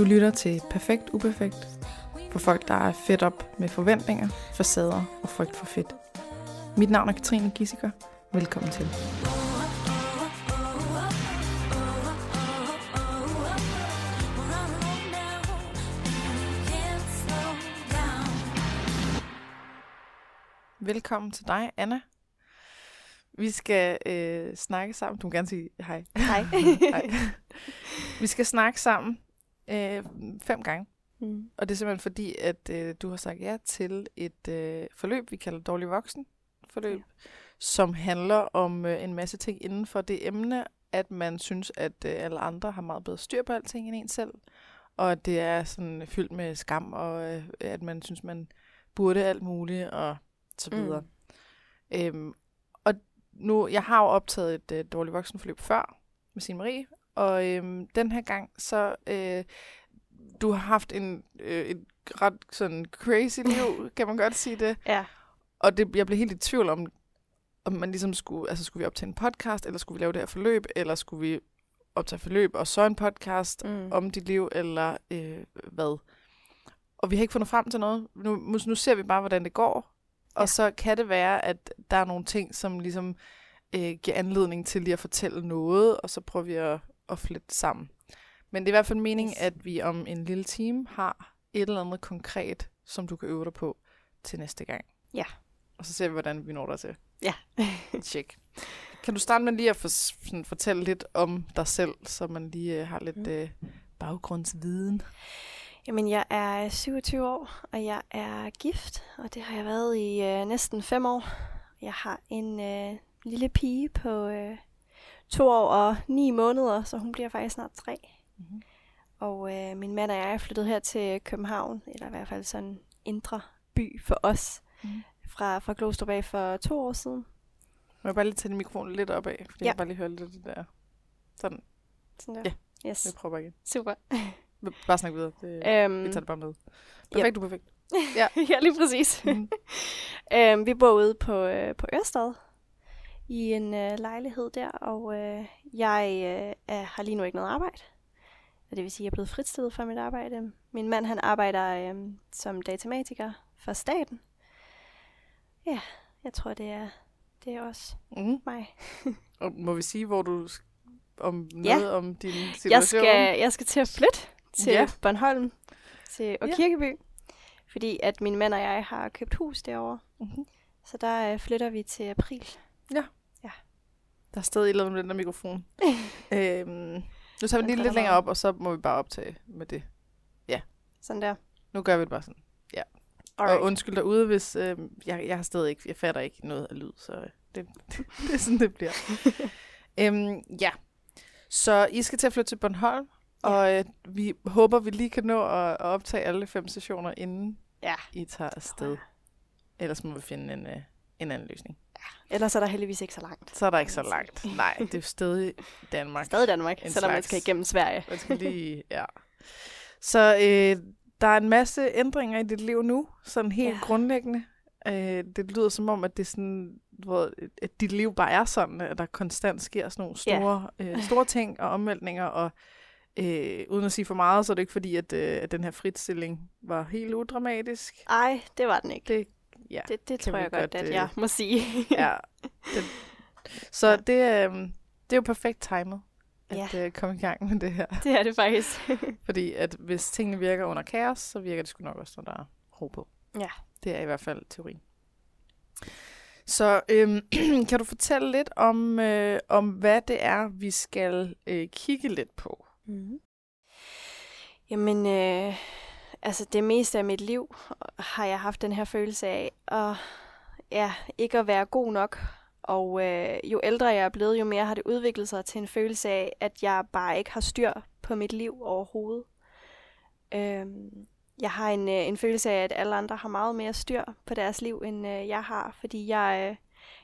Du lytter til Perfekt Uperfekt for folk, der er fedt op med forventninger, facader og frygt for fedt. Mit navn er Katrine Gissiker. Velkommen til. Velkommen til dig, Anna. Vi skal øh, snakke sammen. Du må gerne sige hej. Hej. hej. Vi skal snakke sammen øh, fem gange. Mm. Og det er simpelthen fordi, at øh, du har sagt ja til et øh, forløb, vi kalder Dårlig Voksen forløb, ja. som handler om øh, en masse ting inden for det emne, at man synes, at øh, alle andre har meget bedre styr på alting end en selv. Og det er sådan fyldt med skam, og øh, at man synes, man burde alt muligt, og så videre. Mm. Øhm, og nu, jeg har jo optaget et øh, Dårlig Voksenforløb før med Signe Marie, og øhm, den her gang, så øh, du har haft en, øh, et ret sådan crazy liv, kan man godt sige det. Ja. Og det, jeg blev helt i tvivl om, om man ligesom skulle, altså skulle vi optage en podcast, eller skulle vi lave det her forløb, eller skulle vi optage forløb og så en podcast mm. om dit liv, eller øh, hvad. Og vi har ikke fundet frem til noget. Nu, nu ser vi bare, hvordan det går. Og ja. så kan det være, at der er nogle ting, som ligesom øh, giver anledning til lige at fortælle noget, og så prøver vi at, at flette sammen. Men det er i hvert fald meningen, yes. at vi om en lille time har et eller andet konkret, som du kan øve dig på til næste gang. Ja. Og så ser vi, hvordan vi når der til. Ja. Tjek. Kan du starte med lige at for, sådan, fortælle lidt om dig selv, så man lige uh, har lidt uh, baggrundsviden? Jamen, jeg er 27 år, og jeg er gift, og det har jeg været i uh, næsten fem år. Jeg har en uh, lille pige på uh, to år og ni måneder, så hun bliver faktisk snart tre. Mm-hmm. Og øh, min mand og jeg er flyttet her til København, eller i hvert fald sådan en indre by for os, mm. fra, fra Glostrup af for to år siden. Må jeg bare lige tage mikrofonen lidt op af, fordi ja. jeg bare lige høre lidt det der. Sådan. Sådan der. Ja, yes. jeg prøver bare igen. Super. bare snak videre. Det, um, vi tager det bare med. Perfekt, yep. du er perfekt. Ja, ja lige præcis. Mm. um, vi bor ude på, øh, på Ørestad i en øh, lejlighed der, og øh, jeg øh, er, har lige nu ikke noget arbejde. Og det vil sige, at jeg er blevet fritstillet fra mit arbejde. Min mand han arbejder øh, som datamatiker for staten. Ja, jeg tror, det er, det er også mm. mig. og må vi sige, hvor du om noget ja. om din situation? Jeg skal, jeg skal til at flytte til ja. Bornholm, til Kirkeby. Ja. Fordi at min mand og jeg har købt hus derovre. Mm-hmm. Så der øh, flytter vi til april. Ja. Der er stadig et eller andet med den der mikrofon. øhm, nu tager vi lige lidt længere op, og så må vi bare optage med det. Ja. Sådan der. Nu gør vi det bare sådan. Ja. Alright. Og undskyld derude, hvis øh, jeg, jeg har stadig ikke, jeg fatter ikke noget af lyd, så det, det, det er sådan, det bliver. øhm, ja. Så I skal til at flytte til Bornholm, ja. og øh, vi håber, vi lige kan nå at, at optage alle fem stationer, inden ja. I tager afsted. Ellers må vi finde en, øh, en anden løsning. Ja. Ellers er der heldigvis ikke så langt. Så er der ikke så langt. Nej, det er jo stadig Danmark. Stadig Danmark, selvom slags, man skal igennem Sverige. Man skal lige, ja. Så øh, der er en masse ændringer i dit liv nu, sådan helt ja. grundlæggende. Øh, det lyder som om, at det er sådan, hvor, at dit liv bare er sådan, at der konstant sker sådan nogle store, ja. øh, store ting og omvæltninger, og øh, uden at sige for meget, så er det ikke fordi, at, øh, at den her fritstilling var helt udramatisk. Nej, det var den ikke. Det ja, det, det tror jeg godt, godt, at øh, jeg må sige. ja. Det, så ja. det, øh, det er jo perfekt timet at ja. øh, komme i gang med det her. Det er det faktisk. Fordi at hvis tingene virker under kaos, så virker det sgu nok også, når der er ro på. Ja. Det er i hvert fald teorien. Så øhm, kan du fortælle lidt om, øh, om hvad det er, vi skal øh, kigge lidt på? Mm. Jamen, øh, altså det meste af mit liv har jeg haft den her følelse af at ja, ikke at være god nok. Og øh, jo ældre jeg er blevet, jo mere har det udviklet sig til en følelse af, at jeg bare ikke har styr på mit liv overhovedet. Øhm, jeg har en, øh, en følelse af, at alle andre har meget mere styr på deres liv, end øh, jeg har, fordi jeg, øh,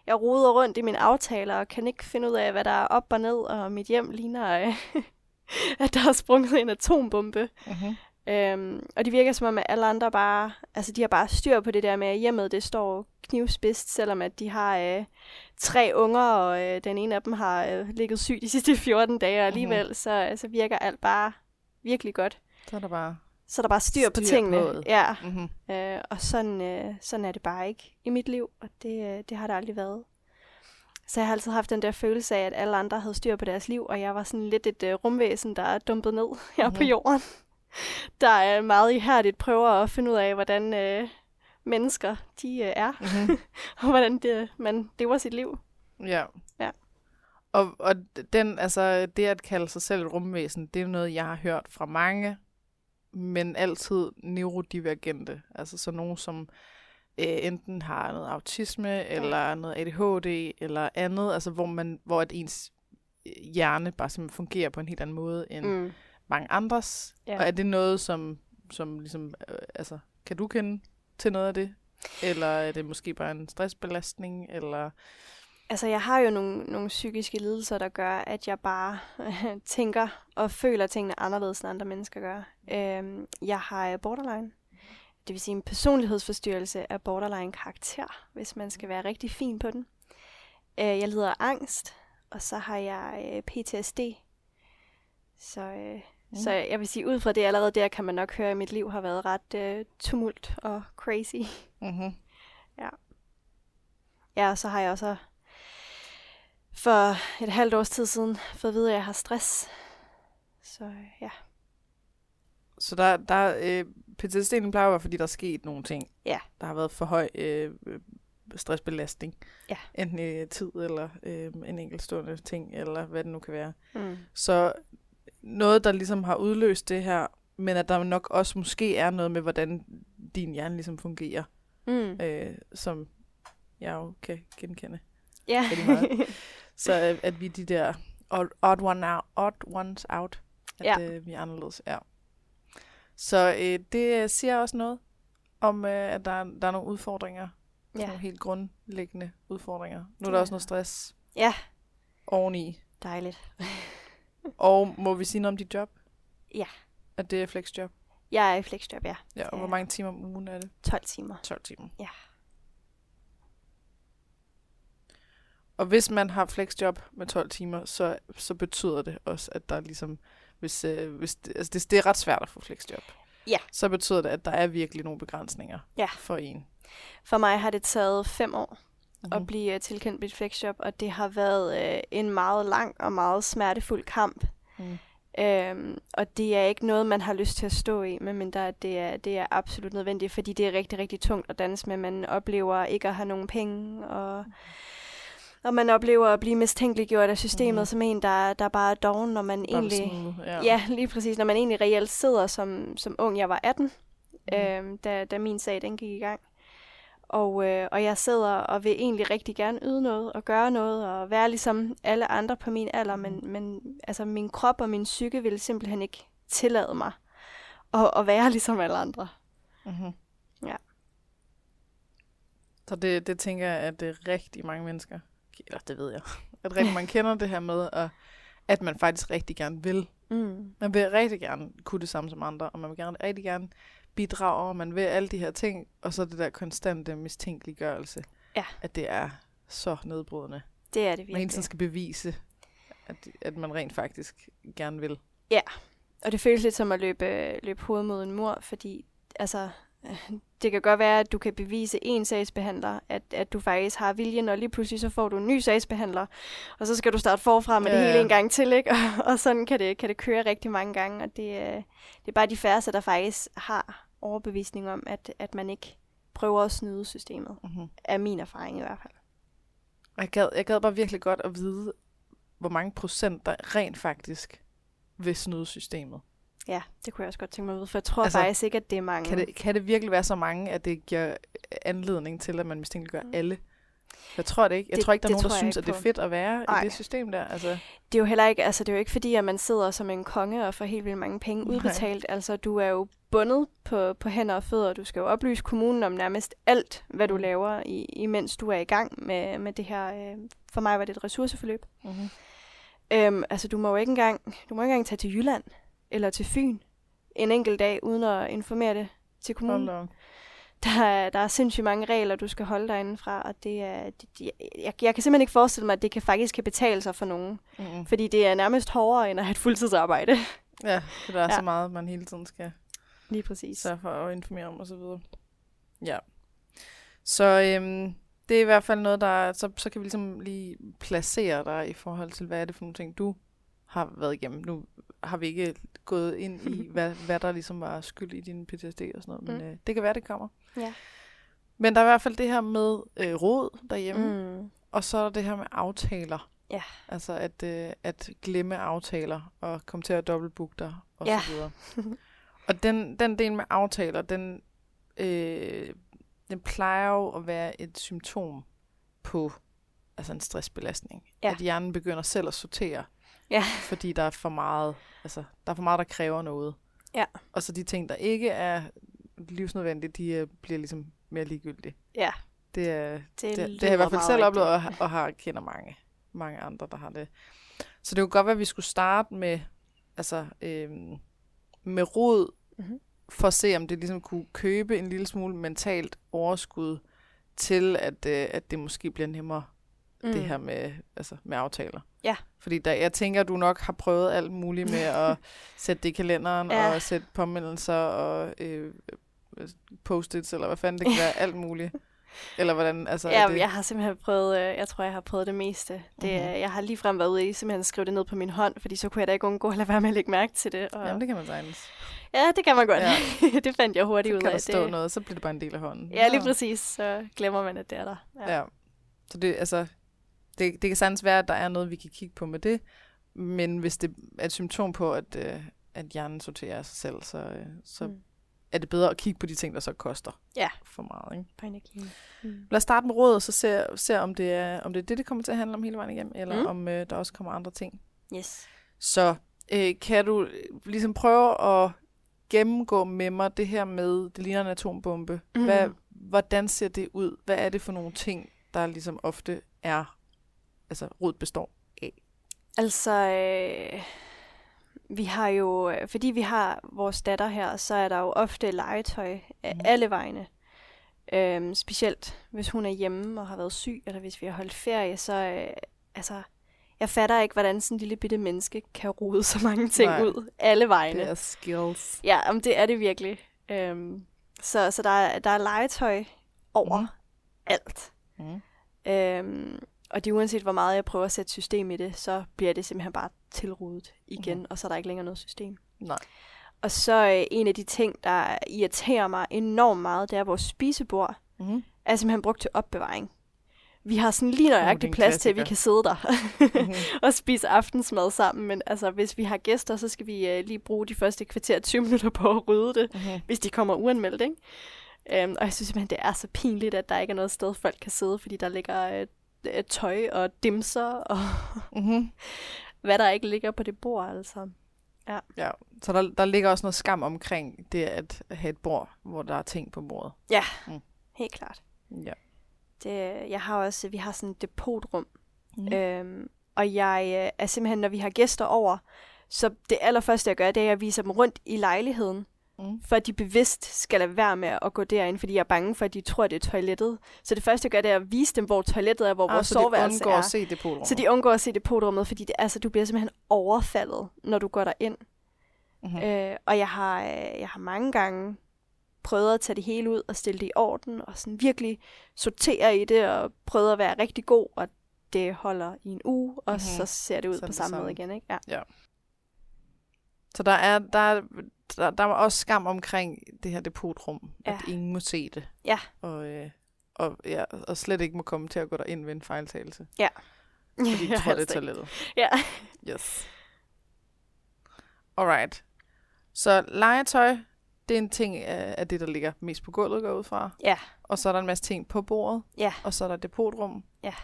jeg roder rundt i mine aftaler og kan ikke finde ud af, hvad der er op og ned, og mit hjem ligner, øh, at der er sprunget en atombombe. Uh-huh. Øhm, og det virker som om, at alle andre bare, altså de har bare styr på det der med, at hjemmet det står knivspidst, selvom at de har øh, tre unger, og øh, den ene af dem har øh, ligget syg de sidste 14 dage, og alligevel mm. så, så virker alt bare virkelig godt. Så er der bare... Så er der bare styr, på Styr tingene. på. Ja, Mm-hmm. øh, og sådan, øh, sådan er det bare ikke i mit liv, og det, øh, det har det aldrig været. Så jeg har altid haft den der følelse af, at alle andre havde styr på deres liv, og jeg var sådan lidt et øh, rumvæsen, der er dumpet ned her på Mhm. jorden. Der er meget ihærdigt prøver at finde ud af, hvordan øh, mennesker de øh, er, Mm-hmm. og hvordan det, man lever sit liv. Ja. Ja. Og, og den, altså, det at kalde sig selv et rumvæsen, det er noget, jeg har hørt fra mange, men altid neurodivergente. Altså så nogen, som øh, enten har noget autisme, eller noget ADHD, eller andet, altså hvor, man, hvor at ens hjerne bare simpelthen fungerer på en helt anden måde end mm. Mange andres. Ja. Ja. Og er det noget, som, som ligesom, øh, altså, kan du kende til noget af det? Eller er det måske bare en stressbelastning, eller... Altså, jeg har jo nogle, nogle psykiske lidelser, der gør, at jeg bare tænker og føler tingene anderledes, end andre mennesker gør. Øhm, jeg har øh, borderline. Det vil sige en personlighedsforstyrrelse af borderline karakter, hvis man skal være rigtig fin på den. Øh, jeg lider af angst, og så har jeg øh, PTSD. Så, øh, mm. så jeg vil sige, ud fra det allerede der, kan man nok høre, at mit liv har været ret øh, tumult og crazy. Mm-hmm. Ja, og så har jeg også for et halvt års tid siden fået at vide, at jeg har stress. Så ja. Så der, der øh, PTSD'en plejer at være, fordi der er sket nogle ting. Ja. Der har været for høj øh, øh, stressbelastning. Ja. Enten i tid, eller øh, en enkeltstående ting, eller hvad det nu kan være. Mm. Så noget, der ligesom har udløst det her, men at der nok også måske er noget med, hvordan din hjerne ligesom fungerer, Mm. øh, som jeg jo kan genkende. Ja. meget. Så øh, at vi de der odd, one out, odd ones out, at Ja. øh, vi er anderledes. Ja. Så øh, det siger også noget om, øh, at der, er- der er nogle udfordringer. Ja. ja. Nogle helt grundlæggende udfordringer. Nu er der er også noget stress ja, oveni. dejligt. Og må vi sige noget om dit job? Ja. At det er flexjob? Jeg er i flexjob, ja. Ja, og hvor mange timer om ugen er det? 12 timer. 12 timer. Ja. Og hvis man har flexjob med 12 timer, så, så betyder det også, at der ligesom, hvis, øh, hvis det, altså det, det er ret svært at få flexjob. Ja. Så betyder det, at der er virkelig nogle begrænsninger Ja. for en. For mig har det taget fem år Mhm. at blive øh, tilkendt mit flexjob, og det har været øh, en meget lang og meget smertefuld kamp. Mm. Øhm, og det er ikke noget, man har lyst til at stå i, medmindre at det er, det er absolut nødvendigt, fordi det er rigtig, rigtig tungt at danse med. Man oplever ikke at have nogen penge, og, og man oplever at blive mistænkeliggjort af systemet mm. som en, der, der bare er doven, når man Bare egentlig... ja. Ja, lige præcis. Når man egentlig reelt sidder som, som ung. Jeg var 18, Mhm. mm. øhm, da, da min sag den gik i gang. Og, øh, og jeg sidder og vil egentlig rigtig gerne yde noget og gøre noget og være ligesom alle andre på min alder, men, men altså, min krop og min psyke ville simpelthen ikke tillade mig at, at være ligesom alle andre. Mm-hmm. Ja. Så det, det tænker jeg, at det er rigtig mange mennesker, eller det ved jeg, at rigtig mange kender det her med, at, at man faktisk rigtig gerne vil. Mm. Man vil rigtig gerne kunne det samme som andre, og man vil gerne rigtig gerne bidrage, og man vil alle de her ting, og så det der konstante mistænkeliggørelse, Ja. at det er så nedbrydende. Det er det Man hele virkelig. tiden skal bevise, at, at man rent faktisk gerne vil. Og det føles lidt som at løbe, løbe hovedet mod en mur, fordi altså, det kan godt være, at du kan bevise en sagsbehandler, at, at du faktisk har viljen, og lige pludselig så får du en ny sagsbehandler, og så skal du starte forfra med Ja, det hele ja. en gang til, ikke? Og, og sådan kan det, kan det køre rigtig mange gange, og det, øh, det er bare de færreste, der faktisk har overbevisning om, at, at man ikke prøver at snyde systemet, Mm-hmm. er min erfaring i hvert fald. Jeg, gad, jeg gad bare virkelig godt at vide, hvor mange procent der rent faktisk vil snyde systemet. Ja, det kunne jeg også godt tænke mig at vide, for jeg tror Altså, faktisk ikke, at det er mange. Kan det, kan det virkelig være så mange, at det giver anledning til, at man mistænkeliggør Mm. alle? Jeg tror det ikke. Jeg Det- tror ikke, der er nogen, der synes, at det er fedt at være Nej. i det system der. Altså, det er jo heller ikke, altså det er jo ikke fordi, at man sidder som en konge og får helt vildt mange penge Nej. udbetalt. Altså du er jo bundet på, på hænder og fødder. Du skal jo oplyse kommunen om nærmest alt, hvad du Mm. laver, i, imens du er i gang med, med det her. Øh, for mig var det et ressourceforløb. mm-hmm. Øhm, altså du må jo ikke engang, du må ikke engang tage til Jylland eller til Fyn en enkelt dag, uden at informere det til kommunen. Hold. Der er, der er sindssygt mange regler, du skal holde dig indenfra, og det er, det, jeg, jeg, jeg kan simpelthen ikke forestille mig, at det kan faktisk kan betale sig for nogen. Mm-hmm. Fordi det er nærmest hårdere end at have et fuldtidsarbejde. Ja, for der er. Ja. så meget, man hele tiden skal Lige præcis. sørge for at informere om og så videre. Ja. Så øhm, det er i hvert fald noget, der er- så, så kan vi ligesom lige placere dig i forhold til, hvad er det for nogle ting, du har været igennem. Nu har vi ikke gået ind i, hvad, hvad der ligesom var skyld i din PTSD og sådan noget, men Mm. øh, det kan være, det kommer. Ja. Men der er i hvert fald det her med øh, råd derhjemme, Mm. og så er der det her med aftaler. Ja. Altså at, øh, at glemme aftaler og komme til at dobbeltbooke dig og Ja. så videre. og den, den del med aftaler, den, øh, den plejer jo at være et symptom på altså en stressbelastning. Ja. At hjernen begynder selv at sortere, Ja. fordi der er for meget, altså der er for meget, der kræver noget. Ja. Og så de ting, der ikke er livsnødvendige, de øh, bliver ligesom mere ligegyldige. Ja, Det er, det, det, det har jeg i hvert fald selv rigtigt. oplevet, og, har- og har kender mange, mange andre, der har det. Så det kunne godt være, at vi skulle starte med, altså, øhm, med rod, Mhm. for at se, om det ligesom kunne købe en lille smule mentalt overskud til, at, øh, at det måske bliver nemmere, mm. det her med, altså, med aftaler. Ja. Fordi der, jeg tænker, at du nok har prøvet alt muligt med at sætte det i kalenderen, Ja. og sætte påmindelser og øh, øh, post-its, eller hvad fanden det kan være, alt muligt. Eller hvordan, altså... Ja, det, jeg har simpelthen prøvet, øh, jeg tror, jeg har prøvet det meste. Det, Mhm. mm-hmm. Jeg har ligefrem været ude i simpelthen at skrive det ned på min hånd, fordi så kunne jeg da ikke undgå at lade være med at lægge mærke til det. Og... Jamen, det kan man sagtens. Ja, det kan man godt. Ja. Det fandt jeg hurtigt Så ud kan af. der stå det... noget, så bliver det bare en del af hånden. Ja, lige præcis. Så glemmer man, at det er der. Ja. ja. Så det, altså, det, det kan sagtens være, at der er noget, vi kan kigge på med det, men hvis det er et symptom på, at, øh, at hjernen sorterer sig selv, så, øh, så mm. Er det bedre at kigge på de ting, der så koster Ja. for meget. Ikke? På energien. Mm. Lad os starte med rådet, så ser, ser om, det er, om det er det, det kommer til at handle om hele vejen igennem, eller mm. Om øh, der også kommer andre ting. Yes. Så øh, kan du øh, ligesom prøve at gennemgå med mig det her med, det ligner en atombombe. Mm. Hvad, hvordan ser det ud? Hvad er det for nogle ting, der ligesom ofte er, altså rod består af? Altså, øh, vi har jo, øh, fordi vi har vores datter her, så er der jo ofte legetøj af Mhm. mm. alle vegne. Øhm, specielt hvis hun er hjemme og har været syg, eller hvis vi har holdt ferie, så øh, altså, jeg fatter ikke, hvordan sådan en lille bitte menneske kan rode så mange ting Nej. Ud alle vegne. Det er skills. Ja, om det er det virkelig. Øhm, så så der, er, der er legetøj over mm. alt. Mm. Øhm, og det er uanset, hvor meget jeg prøver at sætte system i det, så bliver det simpelthen bare tilrodet igen, Mhm. og så er der ikke længere noget system. Nej. Og så øh, en af de ting, der irriterer mig enormt meget, det er, at vores spisebord Mm. er simpelthen brugt til opbevaring. Vi har sådan lige nøjagtig en plads til, at vi kan sidde der Mhm. og spise aftensmad sammen. Men altså, hvis vi har gæster, så skal vi øh, lige bruge de første kvarter 20 minutter på at rydde det Mm-hmm. hvis de kommer uanmeldt, ikke? Øhm, og jeg synes simpelthen, det er så pinligt, at der ikke er noget sted, folk kan sidde, fordi der ligger øh, tøj og dimser og Mm-hmm. hvad der ikke ligger på det bord, altså. Ja, så der, der ligger også noget skam omkring det at have et bord, hvor der er ting på bordet. Helt klart. Ja. Det, jeg har også, vi har sådan et depotrum, Mm. mm. øhm, og jeg øh, er simpelthen, når vi har gæster over, så det allerførste, jeg gør, det er, at jeg viser dem rundt i lejligheden, Mm. for at de bevidst skal lade være med at gå derind, fordi jeg er bange for, at de tror, at det er toilettet. Så det første, jeg gør, det er at vise dem, hvor toilettet er, hvor Ah, vores så de soveværelse undgår er. at se Så de undgår at se det på rummet, fordi det, altså, du bliver simpelthen overfaldet, når du går derind. mm-hmm. Øh, og jeg har, øh, jeg har mange gange prøvet at tage det hele ud og stille det i orden, og sådan virkelig sortere i det, og prøvet at være rigtig god, og det holder i en uge, og Mhm. mm-hmm. så ser det ud Så er på det samme måde samme. igen. Ikke? Ja. Så der er, der, er, der, der er også skam omkring det her depotrum, ja. At ingen må se det. Ja. Og, øh, og, ja, og slet ikke må komme til at gå derind ved en fejltagelse. Ja. Fordi de tror, det er toilettet. Ja. Yes. Alright. Så legetøj, det er en ting af, det, der ligger mest på gulvet, går ud fra. Ja. Og så er der en masse ting på bordet. Ja. Og så er der depotrum. Ja.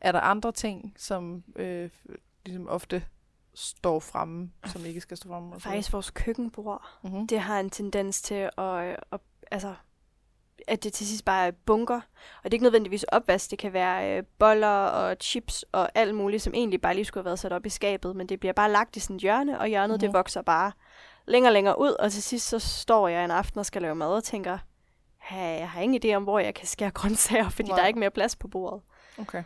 Er der andre ting, som øh, ligesom ofte står fremme, som ikke skal stå fremme? Faktisk vores køkkenbord. Mhm. Det har en tendens til at, at altså, at det til sidst bare er bunker. Og det er ikke nødvendigvis opvask, det kan være øh, boller og chips og alt muligt, som egentlig bare lige skulle have været sat op i skabet, men det bliver bare lagt i sådan et hjørne, og hjørnet mm-hmm. det vokser bare længere og længere ud, og til sidst så står jeg en aften og skal lave mad og tænker, hey, jeg har ingen idé om, hvor jeg kan skære grøntsager, fordi Nej. der er ikke mere plads på bordet. Okay.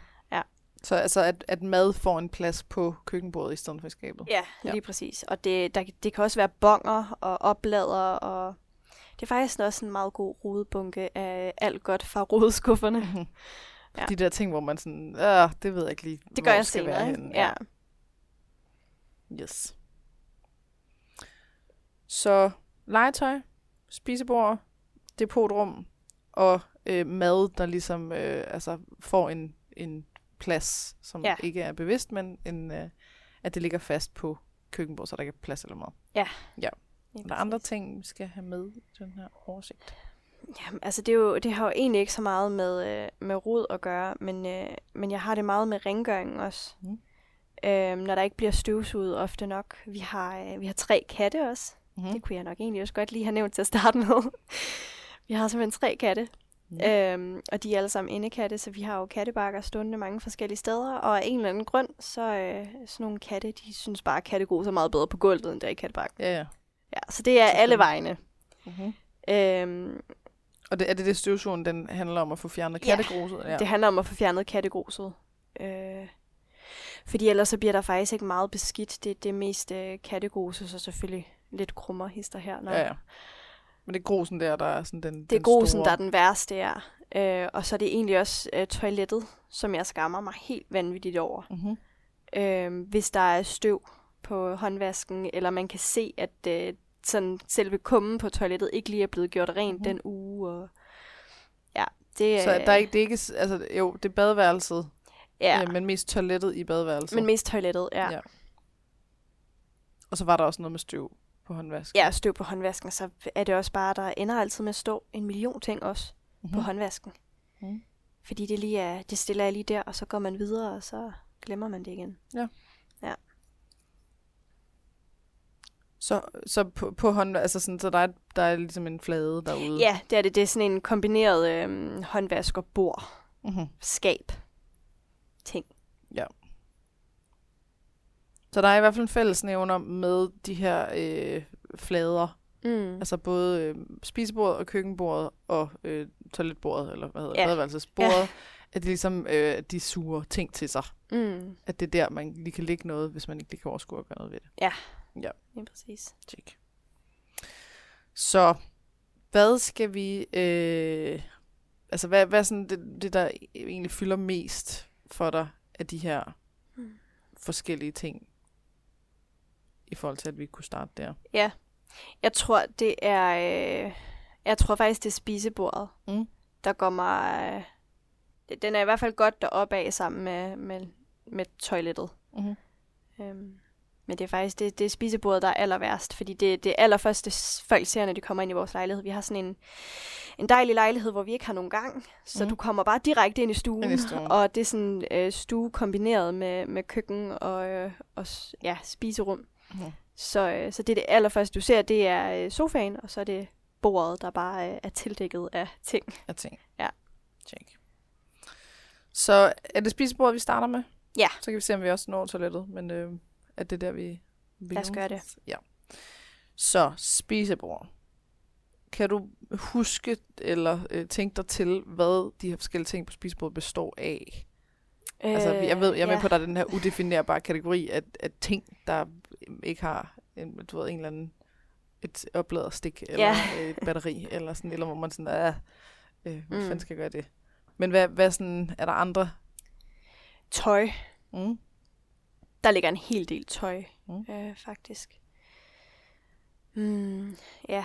Ja. Så altså, at, at mad får en plads på køkkenbordet i stedet for i skabet. Ja, lige ja. præcis. Og det, der, det kan også være bonger og oplader, og det er faktisk også en meget god rodebunke af alt godt fra rodeskufferne. Mm-hmm. Ja. De der ting, hvor man sådan, øh, det ved jeg ikke lige, det gør jeg senere, være henne. Ja. Yes. Så legetøj, spisebord, depotrum og øh, mad, der ligesom øh, altså får en, en plads, som ja. ikke er bevidst, men en, øh, at det ligger fast på køkkenbordet, så der ikke er plads eller mad. Ja. Ja. Er der andre ting, vi skal have med i den her oversigt? Ja, altså det, er jo, det har jo egentlig ikke så meget med, øh, med rod at gøre, men, øh, men jeg har det meget med rengøringen også. Mm. Øh, når der ikke bliver støvsuget ofte nok. Vi har, øh, vi har tre katte også. Mm. Det kunne jeg nok egentlig også godt lige have nævnt til at starte med. vi har simpelthen tre katte. Mm. Øhm, og de er alle sammen indekatte, så vi har jo kattebakker stående mange forskellige steder. Og af en eller anden grund, så øh, sådan nogle katte, de synes bare, at kattegros er meget bedre på gulvet, end der i kattebakken. Ja, ja. Ja, så det er alle vegne. Mm-hmm. Øhm, og det, er det det støvsugen, den handler om at få fjernet kattegruset? Ja, det handler om at få fjernet kattegruset. Øh, fordi ellers så bliver der faktisk ikke meget beskidt. Det, det er mest øh, kattegruset, så selvfølgelig lidt krummer hister her. Når, ja, ja. Men det er grusen der, der er sådan den Det er den grusen, store... der er den værste, ja. Øh, og så er det egentlig også øh, toilettet, som jeg skammer mig helt vanvittigt over. Mm-hmm. Øh, hvis der er støv på håndvasken, eller man kan se, at øh, sådan selve kummen på toilettet ikke lige er blevet gjort rent mm. den uge. Og, ja, det, så der er ikke, det er ikke, altså jo, det er badeværelset, ja. øh, men mest toilettet i badeværelset. Men mest toilettet, ja. ja. Og så var der også noget med støv på håndvasken. Ja, støv på håndvasken, så er det også bare, der ender altid med at stå en million ting også mm-hmm. på håndvasken. Mm. Fordi det lige er, det stiller jeg lige der, og så går man videre, og så glemmer man det igen. Ja. Ja. Så, så på, på hånd, altså sådan, så der er, der er ligesom en flade derude? Ja, det er det. Det er sådan en kombineret øh, håndvaskerbord, mm-hmm. skab, ting. Ja. Så der er i hvert fald en fællesnævner med de her øh, flader. Mm. Altså både øh, spisebordet og køkkenbordet og øh, toiletbordet, eller hvad hedder det, ja. badeværelsesbordet. Ja. At de ligesom, øh, de suger ting til sig. Mm. At det er der, man lige kan lægge noget, hvis man ikke lige kan overskue at gøre noget ved det. Ja. Ja. Ja, præcis. Check. Så, hvad skal vi... Øh, altså, hvad, hvad er sådan det, det, der egentlig fylder mest for dig af de her mm. forskellige ting, i forhold til, at vi kunne starte der? Ja, jeg tror, det er... Øh, jeg tror faktisk, det er spisebordet, mm. der går mig... Øh, den er i hvert fald godt deroppe af sammen med, med, med toilettet. Mm. Øhm, men det er faktisk det, det er spisebordet, der er aller værst, fordi det, det er allerførste folk ser, når de kommer ind i vores lejlighed. Vi har sådan en, en dejlig lejlighed, hvor vi ikke har nogen gang, så mm. du kommer bare direkte ind i stuen, ind i stuen. og det er sådan øh, stue kombineret med, med køkken og, øh, og ja, spiserum. Så, øh, så det er det allerførste, du ser, det er øh, sofaen, og så er det bordet, der bare øh, er tildækket af ting. Af ting. Ja. Check. Så er det spisebordet, vi starter med? Ja. Så kan vi se, om vi også når toilettet, men... Øh at det er der, vi... vi Lad os gøre det. Ja. Så, spisebord. Kan du huske eller øh, tænke dig til, hvad de her forskellige ting på spisebordet består af? Øh, altså, jeg ved, jeg er med ja. på, at der er den her udefinerbare kategori af, af ting, der ikke har en, du ved, en eller anden et opladerstik, eller ja. et batteri, eller sådan, eller hvor man sådan, ah, øh, hvad mm. fanden skal jeg gøre det? Men hvad, hvad sådan, er der andre? Tøj. Mm. Der ligger en hel del tøj, mm. øh, faktisk. Mm, ja.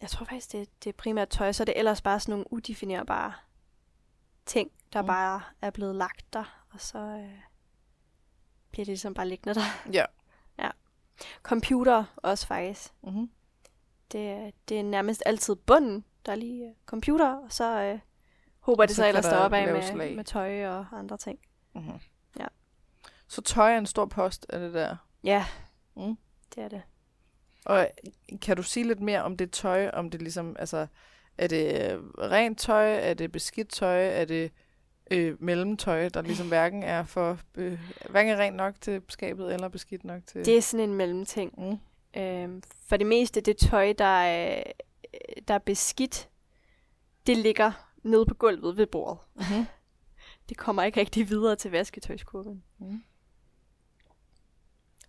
Jeg tror faktisk, det, det er primært tøj, så er det ellers bare sådan nogle udefinerbare ting, der mm. bare er blevet lagt der, og så øh, bliver det ligesom bare liggende der. Ja. ja. Computer også faktisk. Mm-hmm. Det, det er nærmest altid bunden, der er lige uh, computer, og så øh, håber det så, så ellers deroppe af med, med tøj og andre ting. Mm-hmm. Ja. Så tøj er en stor post af det der? Ja, mm. det er det. Og kan du sige lidt mere om det tøj, om det ligesom, altså, er det øh, rent tøj, er det beskidt tøj, er det øh, mellemtøj, der ligesom hverken er for, øh, hverken er rent nok til skabet, eller beskidt nok til... Det er sådan en mellemting. Mm. Øhm, for det meste, det tøj, der er, der er beskidt, det ligger nede på gulvet ved bordet. Mm-hmm. det kommer ikke rigtig videre til vasketøjskurven. Mm.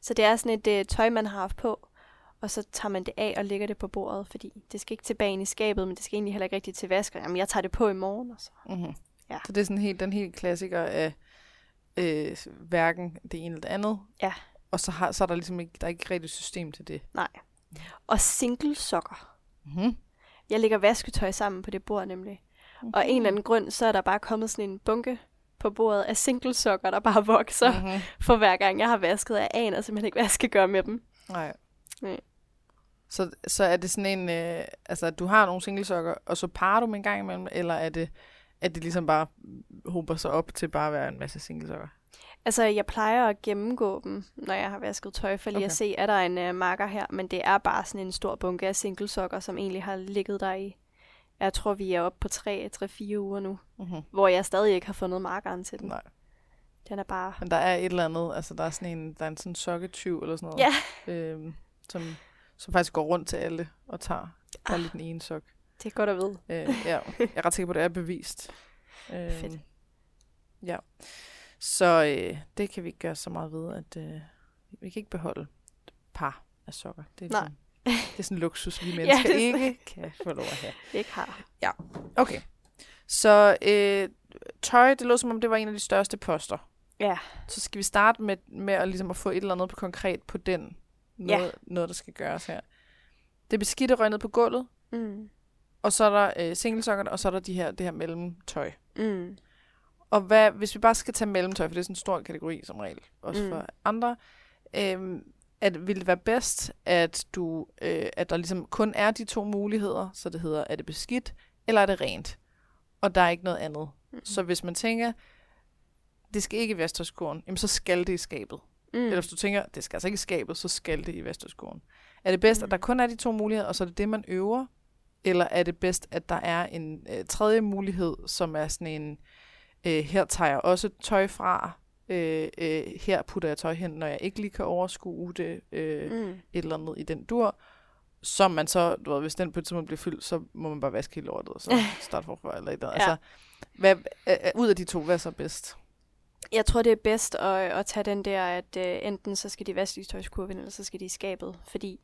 Så det er sådan et øh, tøj, man har haft på, og så tager man det af og lægger det på bordet, fordi det skal ikke tilbage ind i skabet, men det skal egentlig heller ikke rigtig til vasker. Jamen, jeg tager det på i morgen, og så. Mm-hmm. Ja. Så det er sådan helt, den helt klassiker af øh, hverken det ene eller det andet. Ja. Og så, har, så er der ligesom ikke, der er ikke rigtig system til det. Nej. Og single sokker. Mm-hmm. Jeg lægger vasketøj sammen på det bord nemlig. Og af en eller anden grund, så er der bare kommet sådan en bunke på bordet af single sokker, der bare vokser Mm-hmm. for hver gang jeg har vasket. Jeg aner simpelthen ikke, hvad jeg skal gøre med dem. Nej. Nej. Så, så er det sådan en, øh, altså du har nogle singlesokker, og så parer du dem en gang imellem, eller er det, at det ligesom bare hober sig op til bare at være en masse singlesokker? Altså, jeg plejer at gennemgå dem, når jeg har vasket tøj, for lige okay. At se, er der en uh, marker her, men det er bare sådan en stor bunke af singlesokker, som egentlig har ligget der i, jeg tror, vi er oppe på 3-4 uger nu, Mm-hmm. hvor jeg stadig ikke har fundet markeren til den. Nej. Den er bare... Men der er et eller andet, altså der er sådan en, der er en sådan sokketyv eller sådan noget, Ja, øhm, som, som faktisk går rundt til alle og tager bare Ah. lige den ene sok. Det er godt at vide. Øh, ja, jeg er ret sikker på, at det er bevist. Øh, Fedt. Ja. Så øh, det kan vi ikke gøre så meget ved, at øh, vi kan ikke beholde par af sokker. Det er, Nej. ligesom, det er sådan en luksus, vi Ja, mennesker er sådan- ikke kan få lov at have. Ikke har. Okay. Så øh, tøj, det lå som om, det var en af de største poster. Ja, Så skal vi starte med, med at, ligesom at få et eller andet på konkret på den. Noget, ja. noget, der skal gøres her. Det beskidte røg ned på gulvet, mm. Og så er der øh, singlesokkerne, og så er der de her, det her mellemtøj. Mm. Og hvad, hvis vi bare skal tage mellemtøj, for det er sådan en stor kategori som regel, også Mm. for andre, øhm, at vil det være bedst, at du, øh, at der ligesom kun er de to muligheder, så det hedder, er det beskidt, eller er det rent? Og der er ikke noget andet. Mm. Så hvis man tænker, det skal ikke i vasketøjskurven, jamen så skal det i skabet. Mm. Eller hvis du tænker, det skal altså ikke i skabet, så skal det i vasketøjskurven. Er det bedst, mm. at der kun er de to muligheder, og så er det det, man øver? Eller er det bedst, at der er en øh, tredje mulighed, som er sådan en, øh, her tager jeg også tøj fra, øh, øh, her putter jeg tøj hen, når jeg ikke lige kan overskue det, øh, mm. Et eller andet i den dur, som man så, du ved, hvis den på et tidspunkt bliver fyldt, så må man bare vaske hele lortet, og så starte forfra eller et eller andet. Ja. Altså, hvad, øh, øh, ud af de to, hvad er så bedst? Jeg tror, det er bedst at, at tage den der, at uh, enten så skal de vaske i tøjskurven, eller så skal de i skabet. Fordi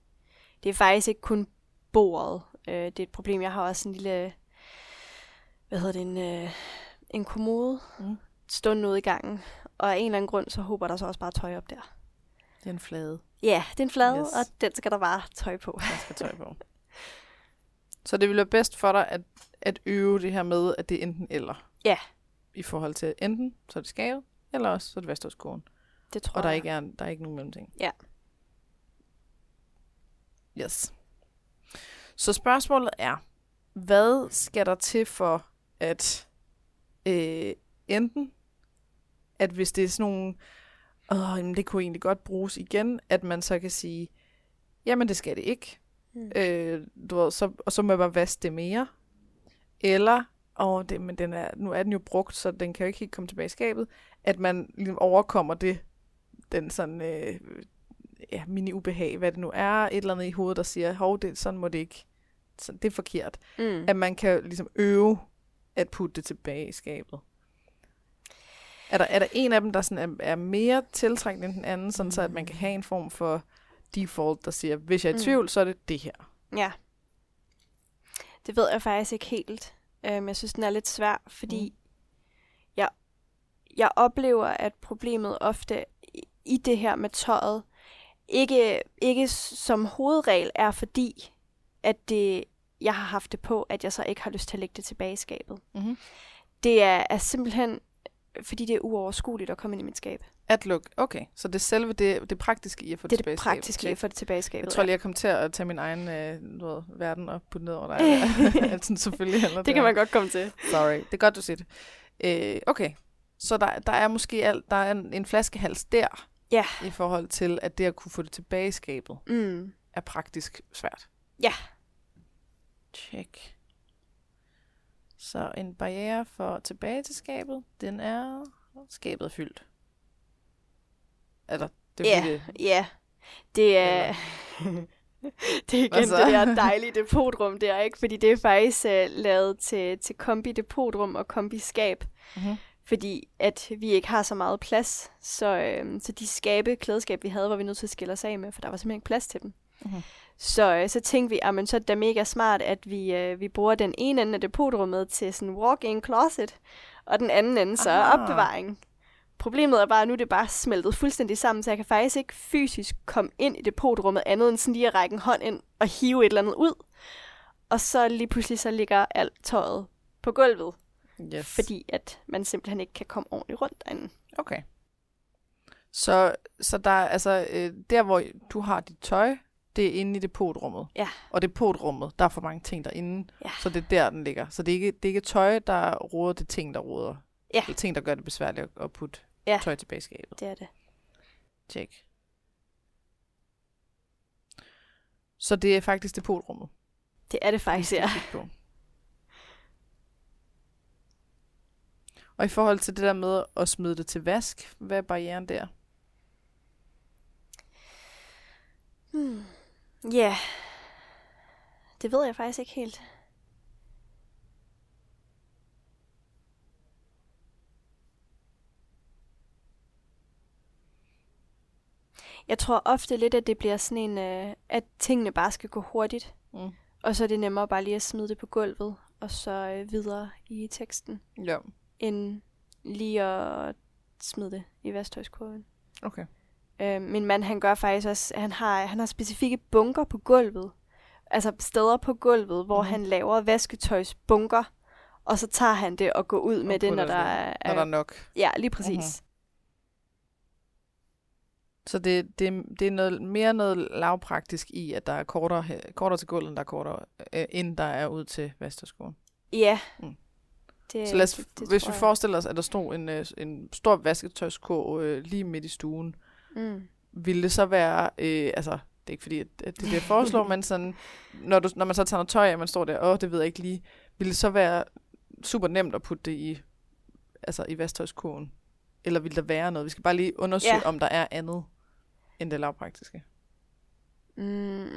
det er faktisk ikke kun bordet. Uh, det er et problem. Jeg har også en lille, hvad hedder det, en, uh, en kommode Mm. stående ude i gangen. Og af en eller anden grund, så håber der så også bare tøj op der. Det er en flade, Ja, det er en flade, Yes. og den skal der bare tøj på. der skal tøj på. så det vil være bedst for dig at, at øve det her med, at det er enten eller. Ja. I forhold til enten, så er det skabet, eller også så er det vasketøjskurven. Det tror Og der jeg. ikke er, der er ikke nogen mellemting. Ja. Yes. Så spørgsmålet er, hvad skal der til for, at øh, enten, at hvis det er sådan nogle, åh, jamen det kunne egentlig godt bruges igen, at man så kan sige, jamen det skal det ikke, Mm. øh, du ved, så, og så må jeg bare vaske det mere. Eller, åh, det, men den er, nu er den jo brugt, så den kan jo ikke helt komme tilbage i skabet, at man ligesom overkommer det, den sådan, øh, ja, mini-ubehag, hvad det nu er, et eller andet i hovedet, der siger, hov, det, sådan må det ikke, så det er forkert. Mm. At man kan ligesom øve at putte det tilbage i skabet. Er der, er der en af dem, der sådan er, er mere tiltrængt end den anden, sådan så at man kan have en form for default, der siger, hvis jeg er i Mm. tvivl, så er det det her. Ja. Det ved jeg faktisk ikke helt. Um, jeg synes, den er lidt svær, fordi mm. jeg, jeg oplever, at problemet ofte i det her med tøjet, ikke, ikke som hovedregel er fordi, at det, jeg har haft det på, at jeg så ikke har lyst til at lægge det tilbage i skabet. Mm-hmm. Det er, er simpelthen, fordi det er uoverskueligt at komme ind i mit skab. At look. Okay, så det er selve det, det praktiske i at få Det er tilbage det i skabet. praktiske i at få det tilbage i skabet. Jeg tror lige, jeg kom til at tage min egen øh, ved, verden og putte ned over dig. Sådan, selvfølgelig handler det kan man godt komme til. Sorry, det er godt, du siger det. Øh, okay, så der, der er måske alt, der er en, en flaskehals der, Ja. i forhold til, at det at kunne få det tilbage i skabet, Mm. er praktisk svært. Ja. Check. Så en barriere for tilbage til skabet, den er skabet er fyldt. Eller, det er Ja, det, ja. Det er... det er igen det der dejlige depotrum der, ikke? Fordi det er faktisk uh, lavet til, til kombi depotrum og kombi skab. Mhm. Fordi at vi ikke har så meget plads. Så, øh, så de skabe, klædeskab, vi havde, var vi nødt til at skille os af med, for der var simpelthen ikke plads til dem. Mhm. Så, øh, så tænkte vi, at så er det da mega smart, at vi, øh, vi bruger den ene ende af depotrummet til sådan walk-in closet, og den anden ende så Aha. opbevaring. Problemet er bare, at nu er det bare smeltet fuldstændig sammen, så jeg kan faktisk ikke fysisk komme ind i depotrummet andet end sådan lige at række en hånd ind og hive et eller andet ud. Og så lige pludselig så ligger alt tøjet på gulvet, Yes. fordi at man simpelthen ikke kan komme ordentligt rundt derinde. Okay. Så, så der er altså, øh, der hvor du har dit tøj, det er inde i depotrummet. Ja. Og depotrummet, der er for mange ting derinde, Ja. så det er der, den ligger. Så det er ikke, det er ikke tøj, der råder, det er ting, der råder. Ja. Det er ting, der gør det besværligt at- at putte Ja. tøj tilbage i skabet. Det er det. Tjek. Så det er faktisk depotrummet. Det er det faktisk, ja. kigge på. Og i forhold til det der med at smide det til vask, hvad er barrieren der? Hmm. Ja, det ved jeg faktisk ikke helt. Jeg tror ofte lidt, at det bliver sådan en, øh, at tingene bare skal gå hurtigt. Mm. Og så er det nemmere bare lige at smide det på gulvet, og så øh, videre i teksten, Ja, end lige at smide det i vasktøjskurven. okay. Øh, min mand, han gør faktisk også, han har, han har specifikke bunker på gulvet. Altså steder på gulvet, hvor mm. han laver vasketøjsbunker, og så tager han det og går ud med Og det, når der er... Når der er nok. Ja, lige præcis. Mhm. Så det, det, det er noget, mere noget lavpraktisk i, at der er kortere, kortere til gulvet, end der er kortere, øh, end der er ud til vasterskoen. Ja. Mm. Det, Så lad os, det, det hvis vi jeg. forestiller os, at der stod en, øh, en stor vasketøjskurv øh, lige midt i stuen, Mm. ville det så være, øh, altså, det er ikke fordi, at, at det er det, foreslår, men sådan, når, du, når man så tager noget tøj af, og man står der, åh, det ved jeg ikke lige, ville det så være super nemt at putte det i, altså i vasktøjskurven? Eller vil der være noget? Vi skal bare lige undersøge, Ja. om der er andet end det lavpraktiske. Mm,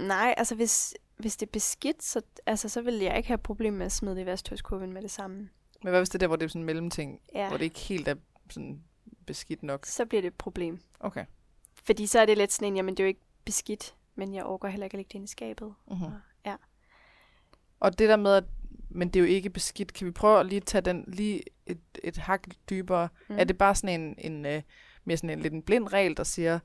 nej, altså hvis, hvis det er beskidt, så, altså, så vil jeg ikke have problem med at smide det i vasktøjskurven med det samme. Men hvad hvis det er der, hvor det er sådan en mellemting, Ja, hvor det ikke helt er sådan beskidt nok? så bliver det et problem. Okay. Fordi så er det lidt sådan en, jamen det er jo ikke beskidt, men jeg overgår heller ikke at lægge det ind i skabet. Mm-hmm. Ja. Og det der med, at men det er jo ikke beskidt. Kan vi prøve at lige tage den lige et, et hak dybere? Mm. Er det bare sådan en, en uh, mere sådan en lidt en blind regel, der siger,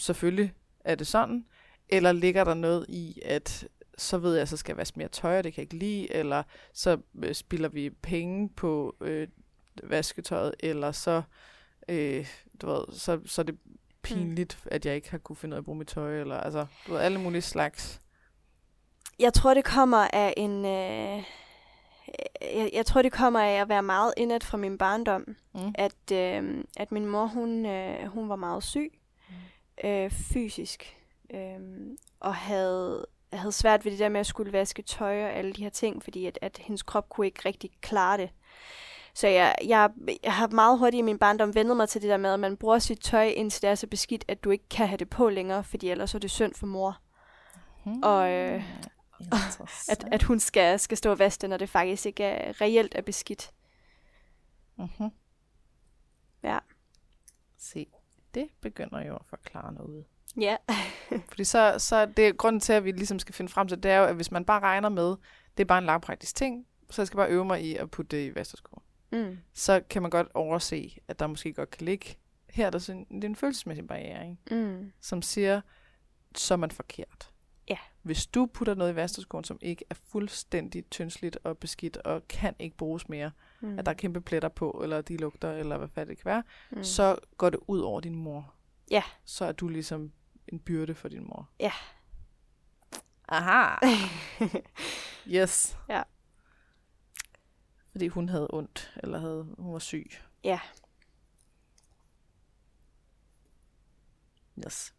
selvfølgelig er det sådan? Eller ligger der noget i, at så ved jeg, så skal jeg vaske mere tøj, og det kan jeg ikke lide, eller så øh, spilder vi penge på øh, vasketøjet, eller så, øh, du ved, så, så er det pinligt, mm. at jeg ikke har kunne finde ud af at bruge mit tøj, eller altså, du ved, alle mulige slags. Jeg tror, det kommer af en... Øh, jeg, jeg tror, det kommer af at være meget indet fra min barndom. Mm. At, øh, at min mor, hun, øh, hun var meget syg. Øh, fysisk. Øh, og havde, havde svært ved det der med at skulle vaske tøj og alle de her ting, fordi at, at hendes krop kunne ikke rigtig klare det. Så jeg, jeg, jeg har meget hurtigt i min barndom vendet mig til det der med, at man bruger sit tøj, indtil det er så beskidt, at du ikke kan have det på længere, fordi ellers er det synd for mor. Hmm. Og, øh, At, at hun skal, skal stå og vaske det, når det faktisk ikke er reelt er beskidt. Mm-hmm. Ja. Se, det begynder jo at forklare noget. Ja. Fordi så, så er det grunden til, at vi ligesom skal finde frem til, det er jo, at hvis man bare regner med, det er bare en lavpraktisk ting, så jeg skal bare øve mig i at putte det i vastersko. Mm. Så kan man godt overse, at der måske godt kan ligge, her er der sådan, det er en følelsesmæssig barriere, ikke? Mm. som siger, så er man forkert. Ja. Hvis du putter noget i vasterskoen, som ikke er fuldstændig tyndsligt og beskidt, og kan ikke bruges mere, Mm. at der er kæmpe pletter på, eller de lugter, eller hvad fanden det kan være, mm. så går det ud over din mor. Ja. Så er du ligesom en byrde for din mor. Ja. Aha. yes. Ja. Fordi hun havde ondt, eller havde, hun var syg. Ja. Yes.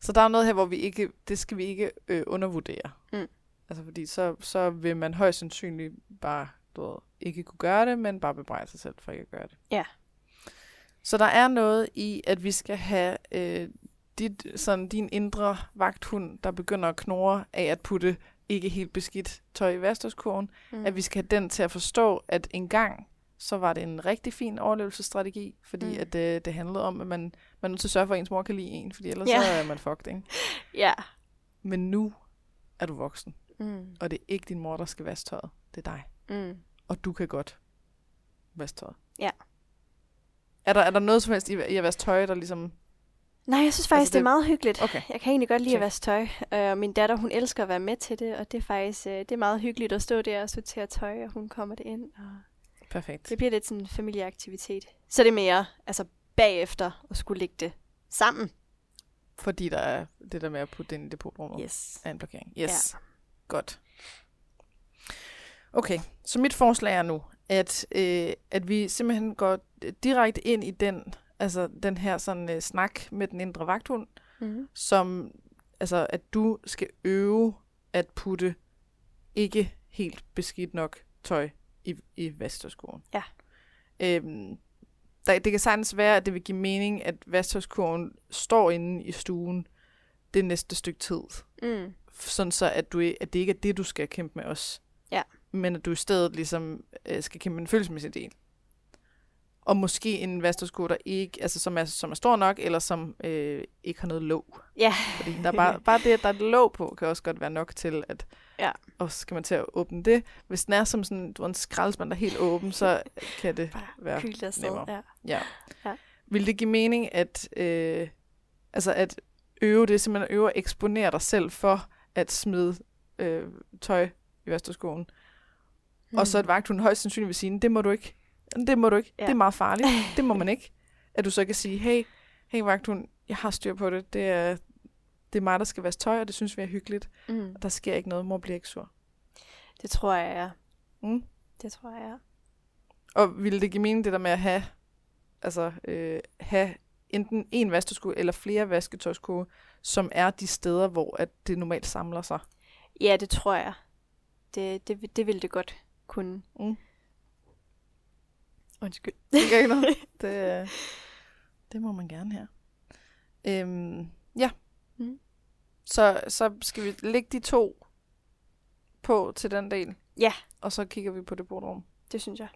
Så der er noget her, hvor vi ikke, det skal vi ikke øh, undervurdere. Mm. Altså fordi så, så vil man højst sandsynligt bare du ved, ikke kunne gøre det, men bare bebrejde sig selv for ikke at gøre det. Ja. Så der er noget i, at vi skal have øh, dit, sådan din indre vagthund, der begynder at knurre af at putte ikke helt beskidt tøj i vasterskurven, Mm. at vi skal have den til at forstå, at en gang, så var det en rigtig fin overlevelsesstrategi, fordi Mm. at det, det handlede om, at man, man er nødt til at sørge for, at ens mor kan lide en, fordi ellers ja. så er man fucked, ikke? Ja. Men nu er du voksen, Mm. og det er ikke din mor, der skal vaske tøjet. Det er dig. Mm. Og du kan godt vaske tøjet. Ja. Er der, er der noget som helst i, i at vaske tøj, der ligesom... Nej, jeg synes faktisk, altså, det... det- er meget hyggeligt. Okay. Jeg kan egentlig godt lide at Okay. vaske tøj. Øh, min datter, hun elsker at være med til det, og det er faktisk øh, det er meget hyggeligt at stå der og sortere tøj, og hun kommer det ind. Og Perfekt. det bliver lidt sådan en familieaktivitet. Så er det mere altså bagefter at skulle lægge det sammen. Fordi der er det der med at putte det ind i depotrummet Yes. af en blokering. Yes. Ja. Godt. Okay, så mit forslag er nu, at, øh, at vi simpelthen går direkte ind i den, altså den her sådan øh, snak med den indre vagthund, Mm-hmm. som altså at du skal øve at putte ikke helt beskidt nok tøj i, i vasketøjskurven. Ja. Øhm, der, det kan sagtens være, at det vil give mening, at vasketøjskurven står inde i stuen det næste stykke tid. Mm. Sådan så, at, du, at det ikke er det, du skal kæmpe med os. Men at du i stedet ligesom øh, skal kæmpe en følelsesmæssig del. Og måske en vasketøjskurve, der ikke, altså som er, som er stor nok, eller som øh, ikke har noget låg. Ja. Fordi der er bare, bare det, at der er et låg på, kan også godt være nok til, at Ja. og så skal man til at åbne det. Hvis den er som sådan du en skraldespand, der er helt åben, så kan det Bare være nemmere. Ja. Ja. Ja. Vil det give mening, at, øh, altså at øve det, simpelthen at øve at eksponere dig selv for at smide øh, tøj i vasketøjskoen, mm. og så at vagthunden højst sandsynligt vil sige, det må du ikke. Det må du ikke. Ja. Ja. Det er meget farligt. Det må man ikke. At du så kan sige, hey, hey vagthund, jeg har styr på det. Det er, det er mig, der skal vaske tøj, og det synes vi er hyggeligt. Mm. Der sker ikke noget. Mor bliver ikke sur. Det tror jeg er. Mm. Det tror jeg er. Og ville det give mening, det der med at have, altså, øh, have enten en vasketøjsko eller flere vasketøjsko, som er de steder, hvor at det normalt samler sig? Ja, det tror jeg. Det, det, det ville det godt kunne. Mm. Undskyld. Det gør noget. Det, øh, det må man gerne her. Øhm, ja. Mm. Så, så skal vi lægge de to på til den del. Ja. Og så kigger vi på det bordrum. Det synes jeg.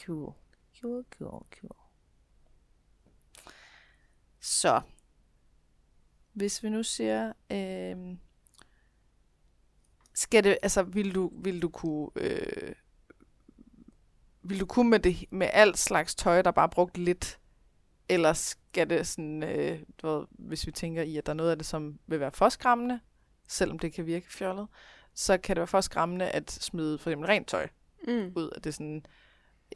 Cool. Cool, cool, cool. Så. Hvis vi nu siger, øhm, skal det, altså, vil du, vil du kunne, øh, vil du kunne med, det, med alt slags tøj, der bare brugt lidt, eller skal det sådan, øh, du ved, hvis vi tænker i, at der er noget af det, som vil være for skræmmende, selvom det kan virke fjollet, så kan det være for skræmmende at smide for eksempel rent tøj Mm. ud, at det er sådan,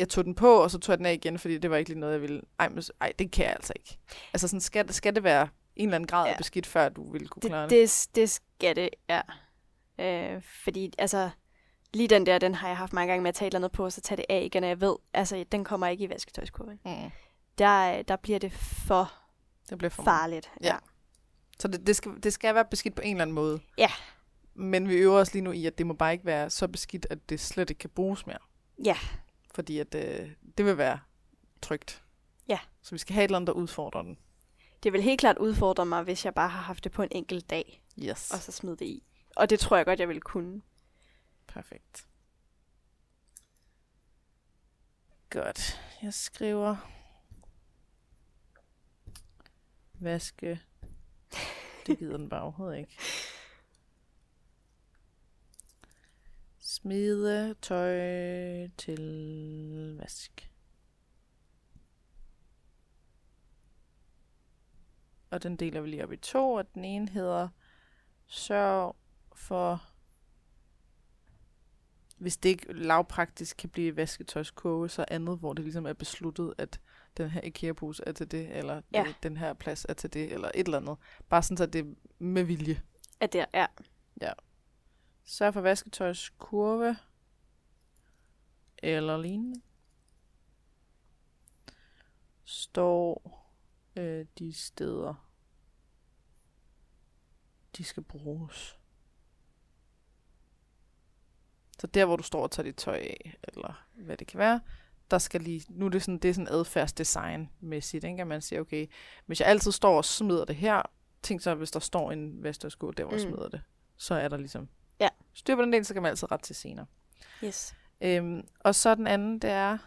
jeg tog den på, og så tog jeg den af igen, fordi det var ikke lige noget, jeg ville. Ej, men, ej det kan jeg altså ikke. Altså sådan, skal, skal det være en eller anden grad ja. Beskidt, før du ville kunne klare det? det, det skal det, ja. Øh, fordi, altså, lige den der, den har jeg haft mange gange med at tage et eller andet på, og så tage det af igen, og jeg ved, altså, den kommer ikke i vasketøjskurven. Mm. Der, der bliver det for Det bliver for farligt. Ja. Så det, det, skal, det skal være beskidt på en eller anden måde. Ja. Men vi øver os lige nu i, at det må bare ikke være så beskidt, at det slet ikke kan bruges mere. Ja. Fordi at, øh, det vil være trygt. Ja. Så vi skal have et eller andet, der udfordrer den. Det vil helt klart udfordre mig, hvis jeg bare har haft det på en enkelt dag, Yes. og så smid det i. Og det tror jeg godt, jeg ville kunne. Perfekt. Godt. Jeg skriver vaske. Det gider den bare overhovedet ikke. Smide tøj til vask. Og den deler vi lige op i to, og den ene hedder sørg for hvis det ikke lavpraktisk kan blive vasketøjskoge, så andet, hvor det ligesom er besluttet, at den her IKEA-pose er til det, eller Ja. ja. den her plads er til det, eller et eller andet. Bare sådan, så det er med vilje. At det er, ja. Sørg for vasketøjskurve, eller lignende. Står øh, de steder, de skal bruges. Så der, hvor du står og tager dit tøj af, eller hvad det kan være, der skal lige, nu er det sådan, det er sådan adfærdsdesign-mæssigt, ikke? at man siger, okay, hvis jeg altid står og smider det her, tænk så, hvis der står en vasketøjskurve der, hvor jeg Mm. smider det, så er der ligesom Ja. styr på den del, så kan man altid ret til senere. Yes. Øhm, og så den anden, det er,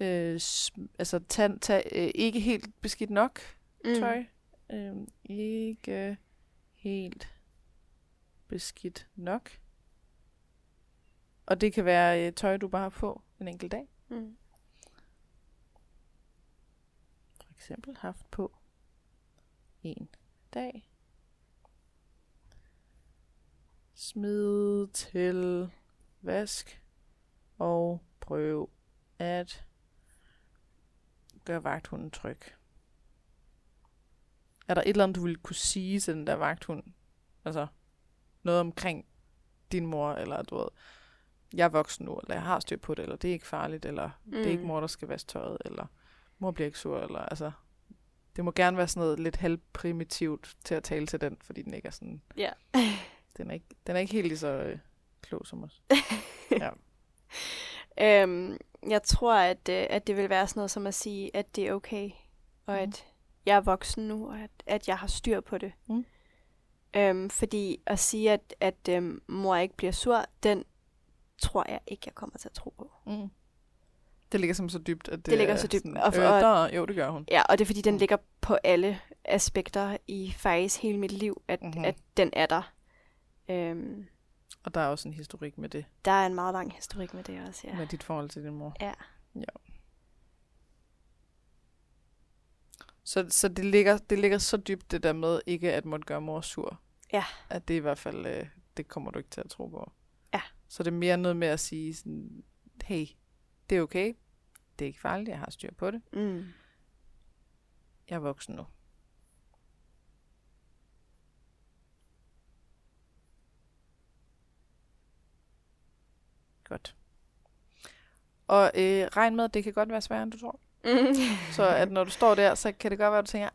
øh, altså tag, tag øh, ikke helt beskidt nok tøj. Øhm, ikke helt beskidt nok. Og det kan være øh, tøj, du bare har på en enkelt dag. Mm. For eksempel haft på en dag. Smid til vask og prøv at gøre vagthunden tryg. Er der et eller andet, du ville kunne sige til den der vagthund? Altså noget omkring din mor, eller du ved, jeg er voksen nu, eller jeg har styr på det, eller det er ikke farligt, eller mm. det er ikke Mm. mor, der skal vaske tøjet, eller mor bliver ikke sur, eller altså, det må gerne være sådan noget lidt halvprimitivt til at tale til den, fordi den ikke er sådan, Ja. den er ikke, den er ikke helt lige så øh, klog som os. ja. Øhm, jeg tror, at, øh, at det vil være sådan noget som at sige, at det er okay, og Mhm. at jeg er voksen nu, og at, at jeg har styr på det. Mm. Øhm, fordi at sige, at, at øhm, mor ikke bliver sur, den tror jeg ikke, jeg kommer til at tro på. Mm. Det ligger som så dybt, at det, Det ligger er så dybt, Sådan, og- øh, og- der, jo, det gør hun. Ja, og det er fordi, den Mm. ligger på alle aspekter i faktisk hele mit liv, at, Mhm. mm-hmm. at den er der. Øhm, Og der er også en historik med det, der er en meget lang historik med det også, ja. ja. med dit forhold til din mor. Ja. ja. Så, så det, ligger, det ligger så dybt, det der med ikke at måtte gøre mor sur. Ja. At det i hvert fald, øh, det kommer du ikke til at tro på. Så det er mere noget med at sige sådan, hey, det er okay. Det er ikke farligt, jeg har styr på det. Mm. Jeg er voksen nu. Godt. Og øh, regn med, at det kan godt være sværere, end du tror. Mm. Så at når du står der, så kan det godt være, at du tænker,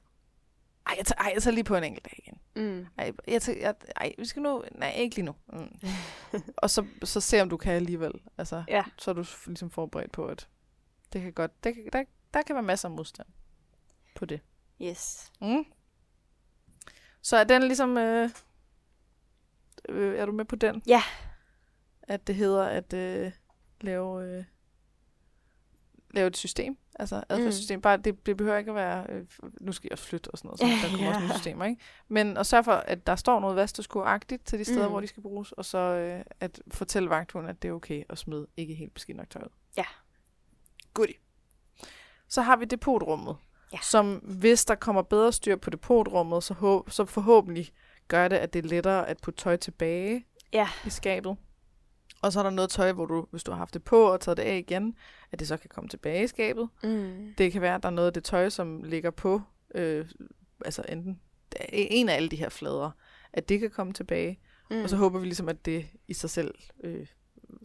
ej, jeg tager, ej, jeg tager lige på en enkelt dag igen. Mm. Ej, jeg tager, jeg, ej, vi skal nu, nej, ikke lige nu. Mm. og så, så se, om du kan alligevel. Altså, Ja. så er du ligesom forberedt på, at det kan godt, det der, der kan være masser af modstand på det. Yes. Mm. Så er den ligesom... Øh, øh, er du med på den? Ja. At det hedder at øh, lave, øh, lave et system. Altså adfærdssystem. Mm. Bare, det, det behøver ikke at være... Øh, nu skal jeg også flytte og sådan noget. Så der kommer også Ja. nogle systemer, ikke? Men at sørge for, at der står noget vaskeskur-agtigt til de steder, mm. Hvor de skal bruges. Og så øh, at fortælle vagthunden, at det er okay at smide ikke helt beskidt nok tøj ud. Ja. Goodie. Så har vi depotrummet Ja. som hvis der kommer bedre styr på depotrummet, så, håb, så forhåbentlig gør det, at det er lettere at putte tøj tilbage Ja. i skabet. Og så er der noget tøj, hvor du, hvis du har haft det på og taget det af igen, at det så kan komme tilbage i skabet. Mm. Det kan være, at der er noget af det tøj, som ligger på, øh, altså enten en af alle de her flader, at det kan komme tilbage. Mm. Og så håber vi ligesom, at det i sig selv øh,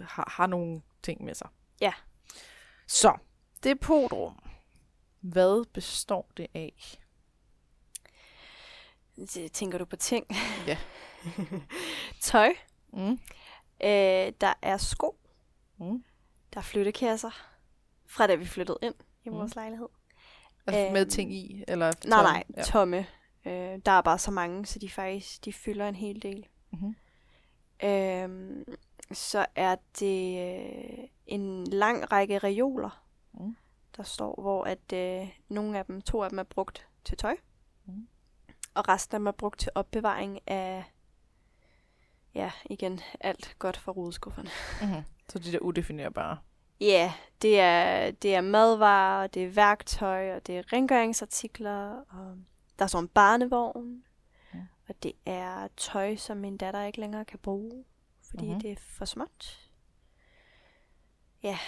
har, har nogle ting med sig. Ja. Så, depotrum. Hvad består det af? Det- Tænker du på ting? Ja. Tøj. Mm. Øh, der er sko. Mm. Der er flyttekasser. Fra da vi flyttede ind i Mm. vores lejlighed. Altså med Øhm, ting i? Eller Nej, tom? nej. Ja. Tomme. Øh, der er bare så mange, så de faktisk de fylder en hel del. Mm-hmm. Øhm, så er det øh, en lang række reoler, Mm. der står, hvor at øh, nogle af dem, to af dem er brugt til tøj, Mm. og resten af dem er brugt til opbevaring af, ja, igen, alt godt fra rudeskufferne. Mm-hmm. Så de der udefinerbare. Ja, yeah, det er, det er madvarer, det er værktøj, og det er rengøringsartikler, og der er sådan en barnevogn, Ja. og det er tøj, som min datter ikke længere kan bruge, fordi Mhm. mm-hmm. det er for småt. Ja,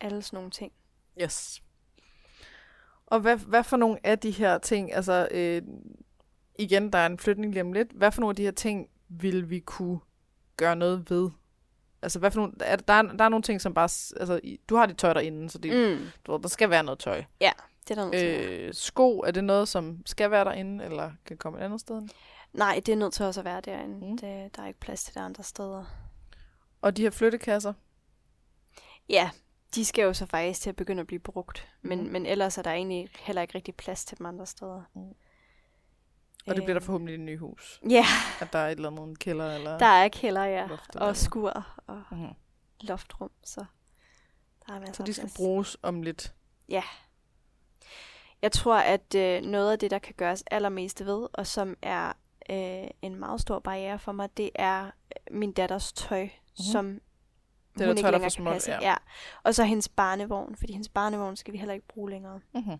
alle sådan nogle ting. Yes. Og hvad, hvad for nogle af de her ting, altså øh, igen, der er en flytning lige om lidt, hvad for nogle af de her ting vil vi kunne gøre noget ved? Altså, hvad for nogle, er, der, er, der er nogle ting, som bare, altså, i- du har dit tøj derinde, så det, mm. Du der skal være noget tøj. det er der være. Øh, sko, er det noget, som skal være derinde, eller kan komme et andet sted? Nej, det er nødt til også at være derinde. Mm. Det, der er ikke plads til det andre steder. Og de her flyttekasser, Ja, de skal jo så faktisk til at begynde at blive brugt. Men, mm. men ellers er der egentlig heller ikke rigtig plads til dem andre steder. Mm. Og det bliver der Øhm, forhåbentlig et nyt hus. Ja, At der er et eller andet en kælder eller der er kælder, ja. loft. Og skur og Mhm. loftrum, så der er masser Så de skal plads. bruges om lidt. Ja. Jeg tror, at øh, noget af det, der kan gøres allermest ved, og som er øh, en meget stor barriere for mig, det er øh, min datters tøj, mm-hmm. som der hun ikke der er for længere kan passe. ja. Ja. Og så hendes barnevogn, fordi hendes barnevogn skal vi heller ikke bruge længere. Mm-hmm.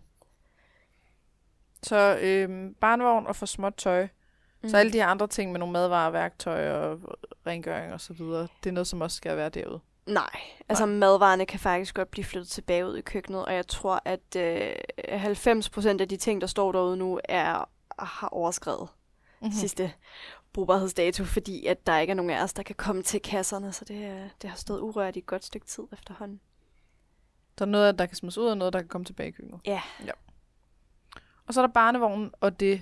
Så øhm, barnevogn og for småt tøj. Mm. Så Mhm. alle de her andre ting med nogle madvarer, værktøj og rengøring og så videre, det er noget, som også skal være derude. Nej, altså Nej. madvarerne kan faktisk godt blive flyttet tilbage ud i køkkenet, og jeg tror, at øh, 90% af de ting, der står derude nu, er har overskrevet Mm-hmm. mm. sidste brugbarhedsdato, fordi at der ikke er nogen af os, der kan komme til kasserne, så det, øh, det har stået urørt i et godt stykke tid efterhånden. Der er noget, der kan smides ud, og noget, der kan komme tilbage i køkkenet. Ja. ja. Og så er der barnevognen og det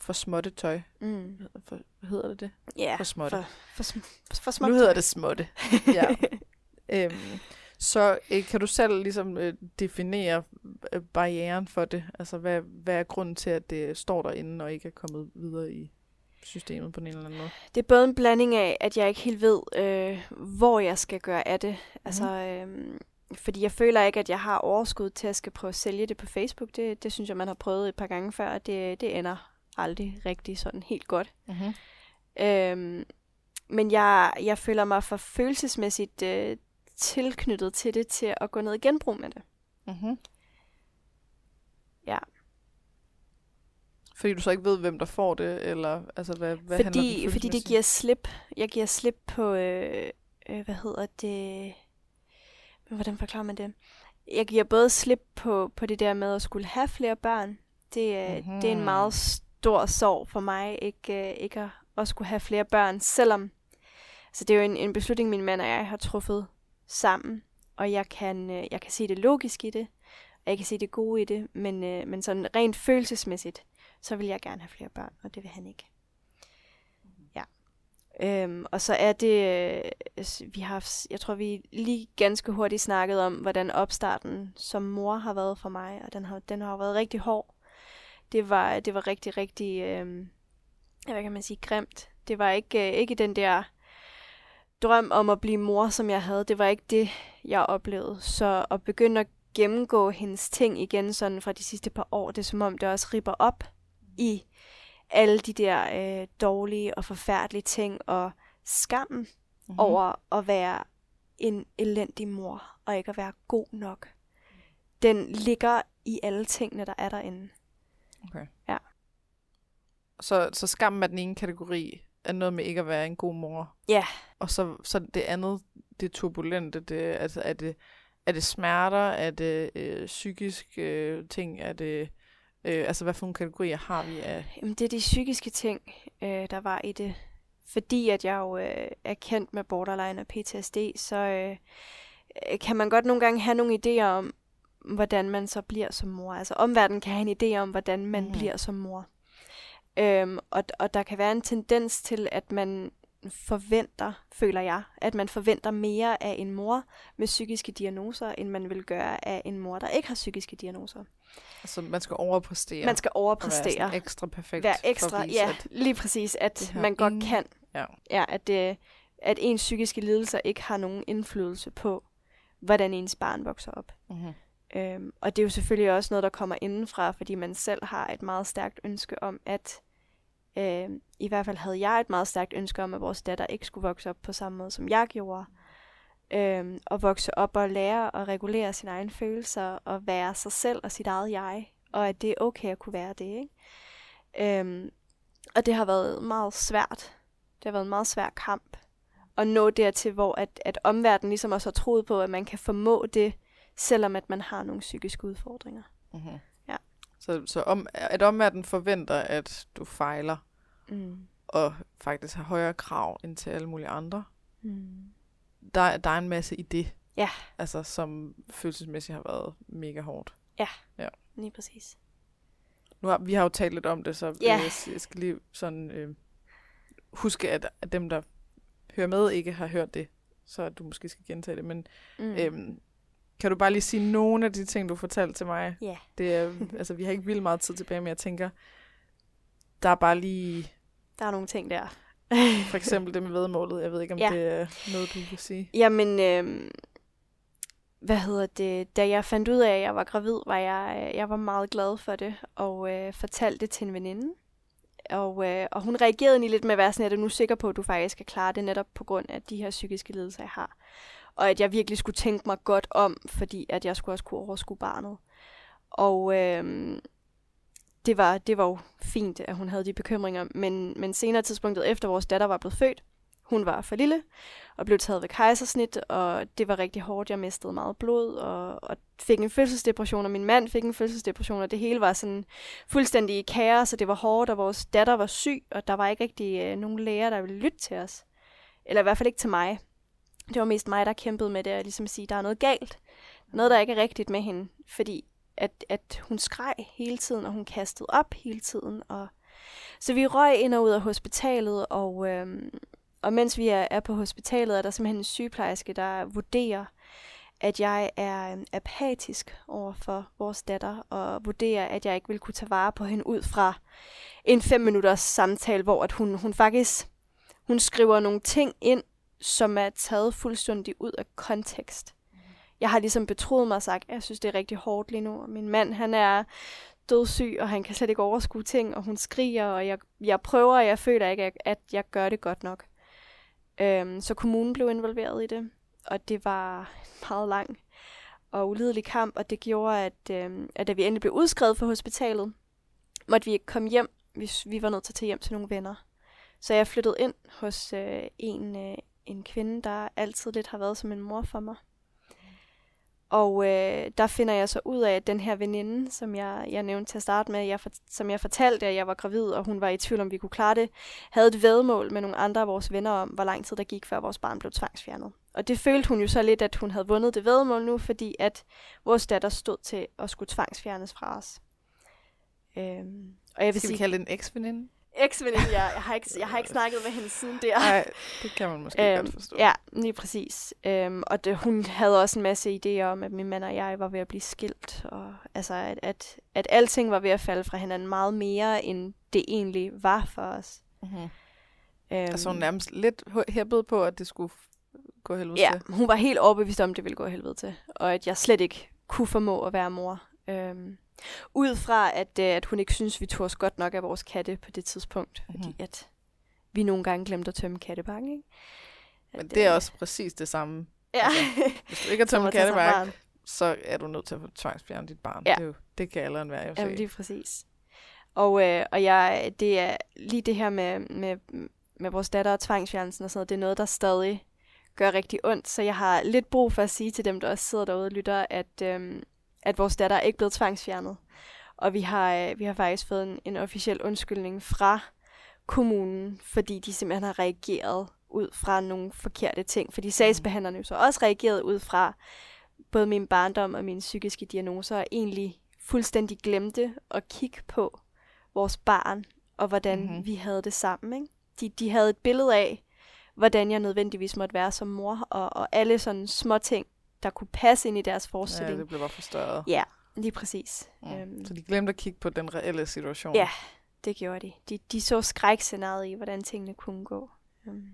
for småtte tøj. Mm. For, hvad hedder det det? Ja, For småtte. For, for, sm- for småt. Nu hedder det småtte. ja. øhm, så øh, kan du selv ligesom øh, definere øh, barrieren for det? Altså, hvad, hvad er grunden til, at det står derinde og ikke er kommet videre i systemet på en eller anden måde? Det er både en blanding af, at jeg ikke helt ved, øh, hvor jeg skal gøre af det. Altså, øh, fordi jeg føler ikke, at jeg har overskud til at skal prøve at sælge det på Facebook. Det, det synes jeg, man har prøvet et par gange før, og det, det ender aldrig rigtig sådan helt godt. Mm-hmm. Øhm, men jeg, jeg føler mig for følelsesmæssigt øh, tilknyttet til det, til at gå ned i genbrug med det. Mm-hmm. Ja. Fordi du så ikke ved, hvem der får det, eller altså, hvad, hvad handler fordi, den fordi det giver slip. Jeg giver slip på, øh, øh, hvad hedder det, men hvordan forklarer man det? Jeg giver både slip på, på det der med at skulle have flere børn. Det, er, mm-hmm. det er en meget stor sorg for mig, ikke, øh, ikke at, at skulle have flere børn, selvom så det er jo en, en beslutning, min mand og jeg har truffet sammen, og jeg kan, øh, jeg kan se det logisk i det, og jeg kan se det gode i det, men, men sådan rent følelsesmæssigt, så vil jeg gerne have flere børn, og det vil han ikke. Øhm, og så er det, øh, vi har, jeg tror vi lige ganske hurtigt snakket om, hvordan opstarten som mor har været for mig, og den har, den har været rigtig hård. Det var, det var rigtig, rigtig, øh, hvad kan man sige, grimt. Det var ikke, øh, ikke den der drøm om at blive mor, som jeg havde. Det var ikke det, jeg oplevede. Så at begynde at gennemgå hendes ting igen sådan fra de sidste par år, det er som om, det også ripper op i alle de der øh, dårlige og forfærdelige ting, og skammen Mhm. mm-hmm. over at være en elendig mor, og ikke at være god nok. Den ligger i alle tingene, der er derinde. Okay. Ja. Så, så skammen er den ene kategori, er noget med ikke at være en god mor. Ja. Og så, så det andet, det turbulente, det, altså er det, er det smerter, er det øh, psykiske øh, ting, er det, øh, altså hvad for nogle kategorier har vi af? Jamen, det er de psykiske ting, øh, der var i det. Fordi at jeg jo øh, er kendt med borderline og PTSD, så øh, øh, kan man godt nogle gange have nogle idéer om, hvordan man så bliver som mor. Altså omverdenen kan have en idé om, hvordan man mm. bliver som mor. Øhm, og, og der kan være en tendens til, at man forventer, føler jeg, at man forventer mere af en mor med psykiske diagnoser, end man vil gøre af en mor, der ikke har psykiske diagnoser. Altså man skal overpræstere. Man skal være overpræstere. sådan ekstra perfekt. Være ekstra, vise, ja, At, lige præcis, at man godt ingen- kan. Ja. ja at, det, at ens psykiske lidelser ikke har nogen indflydelse på, hvordan ens barn vokser op. mm-hmm. Øhm, og det er jo selvfølgelig også noget, der kommer indenfra, fordi man selv har et meget stærkt ønske om, at øh, i hvert fald havde jeg et meget stærkt ønske om, at vores datter ikke skulle vokse op på samme måde, som jeg gjorde. Øh, og vokse op og lære at regulere sine egne følelser, og være sig selv og sit eget jeg. Og at det er okay at kunne være det, ikke? Øh, og det har været meget svært. Det har været en meget svær kamp. At nå dertil, hvor at, at omverdenen ligesom også har troet på, at man kan formå det, selvom at man har nogle psykiske udfordringer. Mm-hmm. Ja. Så, så om, at omverdenen forventer, at du fejler, Mm. og faktisk har højere krav end til alle mulige andre. Mm. Der, der er en masse i det. Ja. Altså, som følelsesmæssigt har været mega hårdt. Lige præcis. Nu har, vi har jo talt lidt om det, så Ja. jeg skal lige sådan øh, huske, at, at dem, der hører med, ikke har hørt det. Så du måske skal gentage det. Men mm. øhm, kan du bare lige sige nogle af de ting, du fortalte til mig? Ja. Det er, altså, vi har ikke vildt meget tid tilbage, men jeg tænker, der er bare lige, Der er nogle ting der. for eksempel det med vedmålet. Jeg ved ikke, om Ja. det er noget, du kan sige. Jamen, øh, hvad hedder det? Da jeg fandt ud af, at jeg var gravid, var jeg, jeg var meget glad for det, og øh, fortalte det til en veninde. Og, øh, og hun reagerede egentlig lidt med at være sådan, at er du nu sikker på, at du faktisk kan klare det, netop på grund af de her psykiske lidelser, jeg har. Og at jeg virkelig skulle tænke mig godt om, fordi at jeg skulle også kunne overskue barnet. Og øh, det, var, det var jo fint, at hun havde de bekymringer, men, men senere tidspunktet efter vores datter var blevet født, hun var for lille, og blev taget ved kejsersnit, og det var rigtig hårdt. Jeg mistede meget blod, og, og fik en fødselsdepression, og min mand fik en fødselsdepression, og det hele var sådan fuldstændig i kaos, og det var hårdt, og vores datter var syg, og der var ikke rigtig øh, nogen læger, der ville lytte til os. Eller i hvert fald ikke til mig. Det var mest mig, der kæmpede med det, at ligesom at sige, der er noget galt. Noget, der ikke er rigtigt med hende, fordi at, at hun skreg hele tiden, og hun kastede op hele tiden. Og... Så vi røg ind og ud af hospitalet, og, øhm, og mens vi er, er på hospitalet, er der simpelthen en sygeplejerske, der vurderer, at jeg er øhm, apatisk over for vores datter, og vurderer, at jeg ikke vil kunne tage vare på hende ud fra en fem minutters samtale, hvor at hun, hun faktisk hun skriver nogle ting ind, som er taget fuldstændig ud af kontekst. Jeg har ligesom betroet mig og sagt, at jeg synes, det er rigtig hårdt lige nu. Og min mand, han er dødssyg, og han kan slet ikke overskue ting, og hun skriger, og jeg, jeg prøver, og jeg føler ikke, at- jeg gør det godt nok. Øhm, så kommunen blev involveret i det, og det var en meget lang og ulidelig kamp, og det gjorde, at, øhm, at da vi endelig blev udskrevet fra hospitalet, måtte vi ikke komme hjem. Vi, vi var nødt til at tage hjem til nogle venner. Så jeg flyttede ind hos øh, en, øh, en kvinde, der altid lidt har været som en mor for mig. Og øh, der finder jeg så ud af, at den her veninde, som jeg, jeg nævnte til at starte med, jeg, for, som jeg fortalte, at jeg var gravid, og hun var i tvivl om, vi kunne klare det, havde et vedmål med nogle andre af vores venner om, hvor lang tid der gik, før vores barn blev tvangsfjernet. Og det følte hun jo så lidt, at hun havde vundet det vedmål nu, fordi at vores datter stod til at skulle tvangsfjernes fra os. Øhm, og jeg vil Skal vi sige, kalde det en eks-veninde? Eks-veninde, jeg, jeg, har ikke, jeg har ikke snakket med hende siden der. Nej, det kan man måske Øhm, godt forstå. Ja, lige præcis. Øhm, og det, hun havde også en masse idéer om, at min mand og jeg var ved at blive skilt, og altså, at, at, at alting var ved at falde fra hinanden meget mere, end det egentlig var for os. Mm-hmm. Øhm, Altså hun nærmest lidt hæppet på, at det skulle gå helvede Ja, til. hun var helt overbevist om, at det ville gå helvede til, og at jeg slet ikke kunne formå at være mor. Øhm, ud fra, at, øh, at hun ikke synes, vi tog os godt nok af vores katte på det tidspunkt, Mhm. fordi at vi nogle gange glemte at tømme kattebakken, ikke? Men At, det er øh, også præcis det samme. Ja. Hvis du ikke har tømt katteværk, barn. så er du nødt til at få tvangsfjerne dit barn. Ja. Det, er jo, det kan alderen være, jo Jamen, se. lige præcis. Og, øh, og jeg, det er lige det her med, med, med vores datter og tvangsfjernelsen og sådan noget, det er noget, der stadig gør rigtig ondt. Så jeg har lidt brug for at sige til dem, der også sidder derude og lytter, at, øhm, at vores datter er ikke blevet tvangsfjernet. Og vi har, øh, vi har faktisk fået en, en officiel undskyldning fra kommunen, fordi de simpelthen har reageret ud fra nogle forkerte ting. Fordi sagsbehandlerne jo så også reageret ud fra både min barndom og mine psykiske diagnoser, og egentlig fuldstændig glemte at kigge på vores barn, og hvordan Mhm. mm-hmm. vi havde det sammen. Ikke? De, de havde et billede af, hvordan jeg nødvendigvis måtte være som mor, og, og alle sådan små ting, der kunne passe ind i deres Ja, forestilling. det blev bare forstørret. Ja, lige præcis. Mm. Øhm, Så de glemte at kigge på den reelle situation. Ja. det gjorde de. de. De så skrækscenariet i, hvordan tingene kunne gå. Um,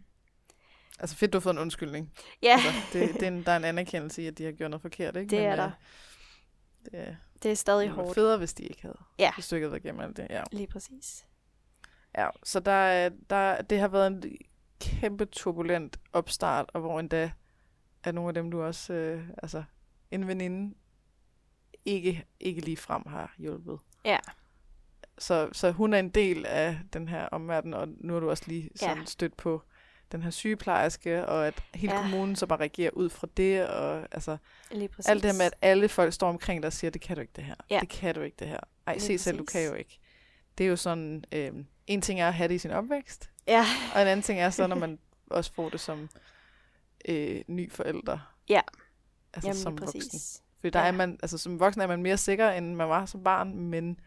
Altså fedt, du har fået en undskyldning. ja, Altså, det, det er en, der er en anerkendelse i, at de har gjort noget forkert, ikke? det er øh, der. Det er, Det er stadig det hårdt. federe, hvis de ikke havde. Ja. Hvis du ikke havde været igennem alt det. Ja. Lige præcis. ja. Så der, er- der, det har været en kæmpe turbulent opstart, og hvor endda er nogle af dem, du også, øh, altså en veninde, ikke, ikke lige frem har hjulpet. Ja. Så, så hun er en del af den her omverden, og nu har du også lige sådan Ja. stødt på den her sygeplejerske, og at hele Ja. kommunen så bare reagerer ud fra det, og altså præcis. alt det her med, at alle folk står omkring dig og siger, det kan du ikke det her, Ja. det kan du ikke det her. Ej, Lige se selv, du præcis. kan jo ikke. Det er jo sådan, øh, en ting er at have det i sin opvækst, Ja, og en anden ting er så, når man også får det som øh, ny forælder. Ja. Altså jamen som lige voksen. præcis. Fordi der Ja. er man, altså som voksen er man mere sikker, end man var som barn, men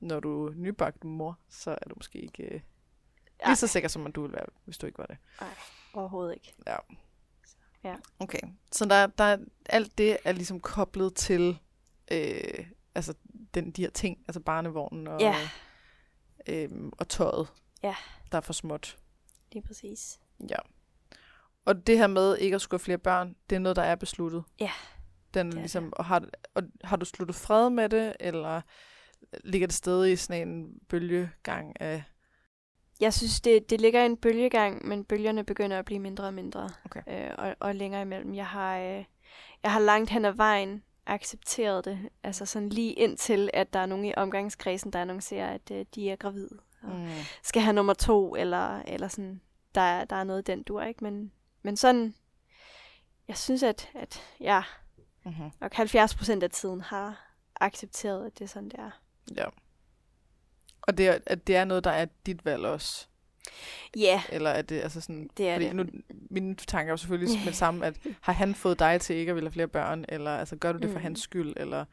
når du er nybagt mor, så er du måske ikke øh, lige så sikker, som du ville være, hvis du ikke var det. Overhovedet ikke. Ja. Ja. Okay. Så der, der, alt det er ligesom koblet til øh, altså den, de her ting, altså barnevognen og Ja. øhm, og tøjet, Ja. der er for småt. Lige præcis. Ja. Og det her med ikke at skulle have flere børn, det er noget, der er besluttet. Ja, Den det er ligesom, og har, og har du sluttet fred med det, eller ligger det stadig i sådan en bølgegang af... Jeg synes, det, det ligger i en bølgegang, men bølgerne begynder at blive mindre og mindre. Okay. Øh, og, og længere imellem. Jeg har, øh, jeg har langt hen ad vejen accepteret det. Altså sådan lige indtil, at der er nogen i omgangskredsen, der annoncerer, at øh, de er gravide. Og Mm. skal have nummer to, eller, eller sådan, der, er- der er noget den dur, ikke? Men, men sådan, jeg synes, at, at jeg Mm-hmm. nok 70 procent af tiden har accepteret, at det er sådan, det er. Ja. Og det er, at det er noget, der er dit valg også? Ja, Eller er det altså sådan... det er fordi det. Nu, mine tanker er jo selvfølgelig med det samme, at har han fået dig til ikke at ville have flere børn, eller altså, gør du det for Mm. hans skyld, eller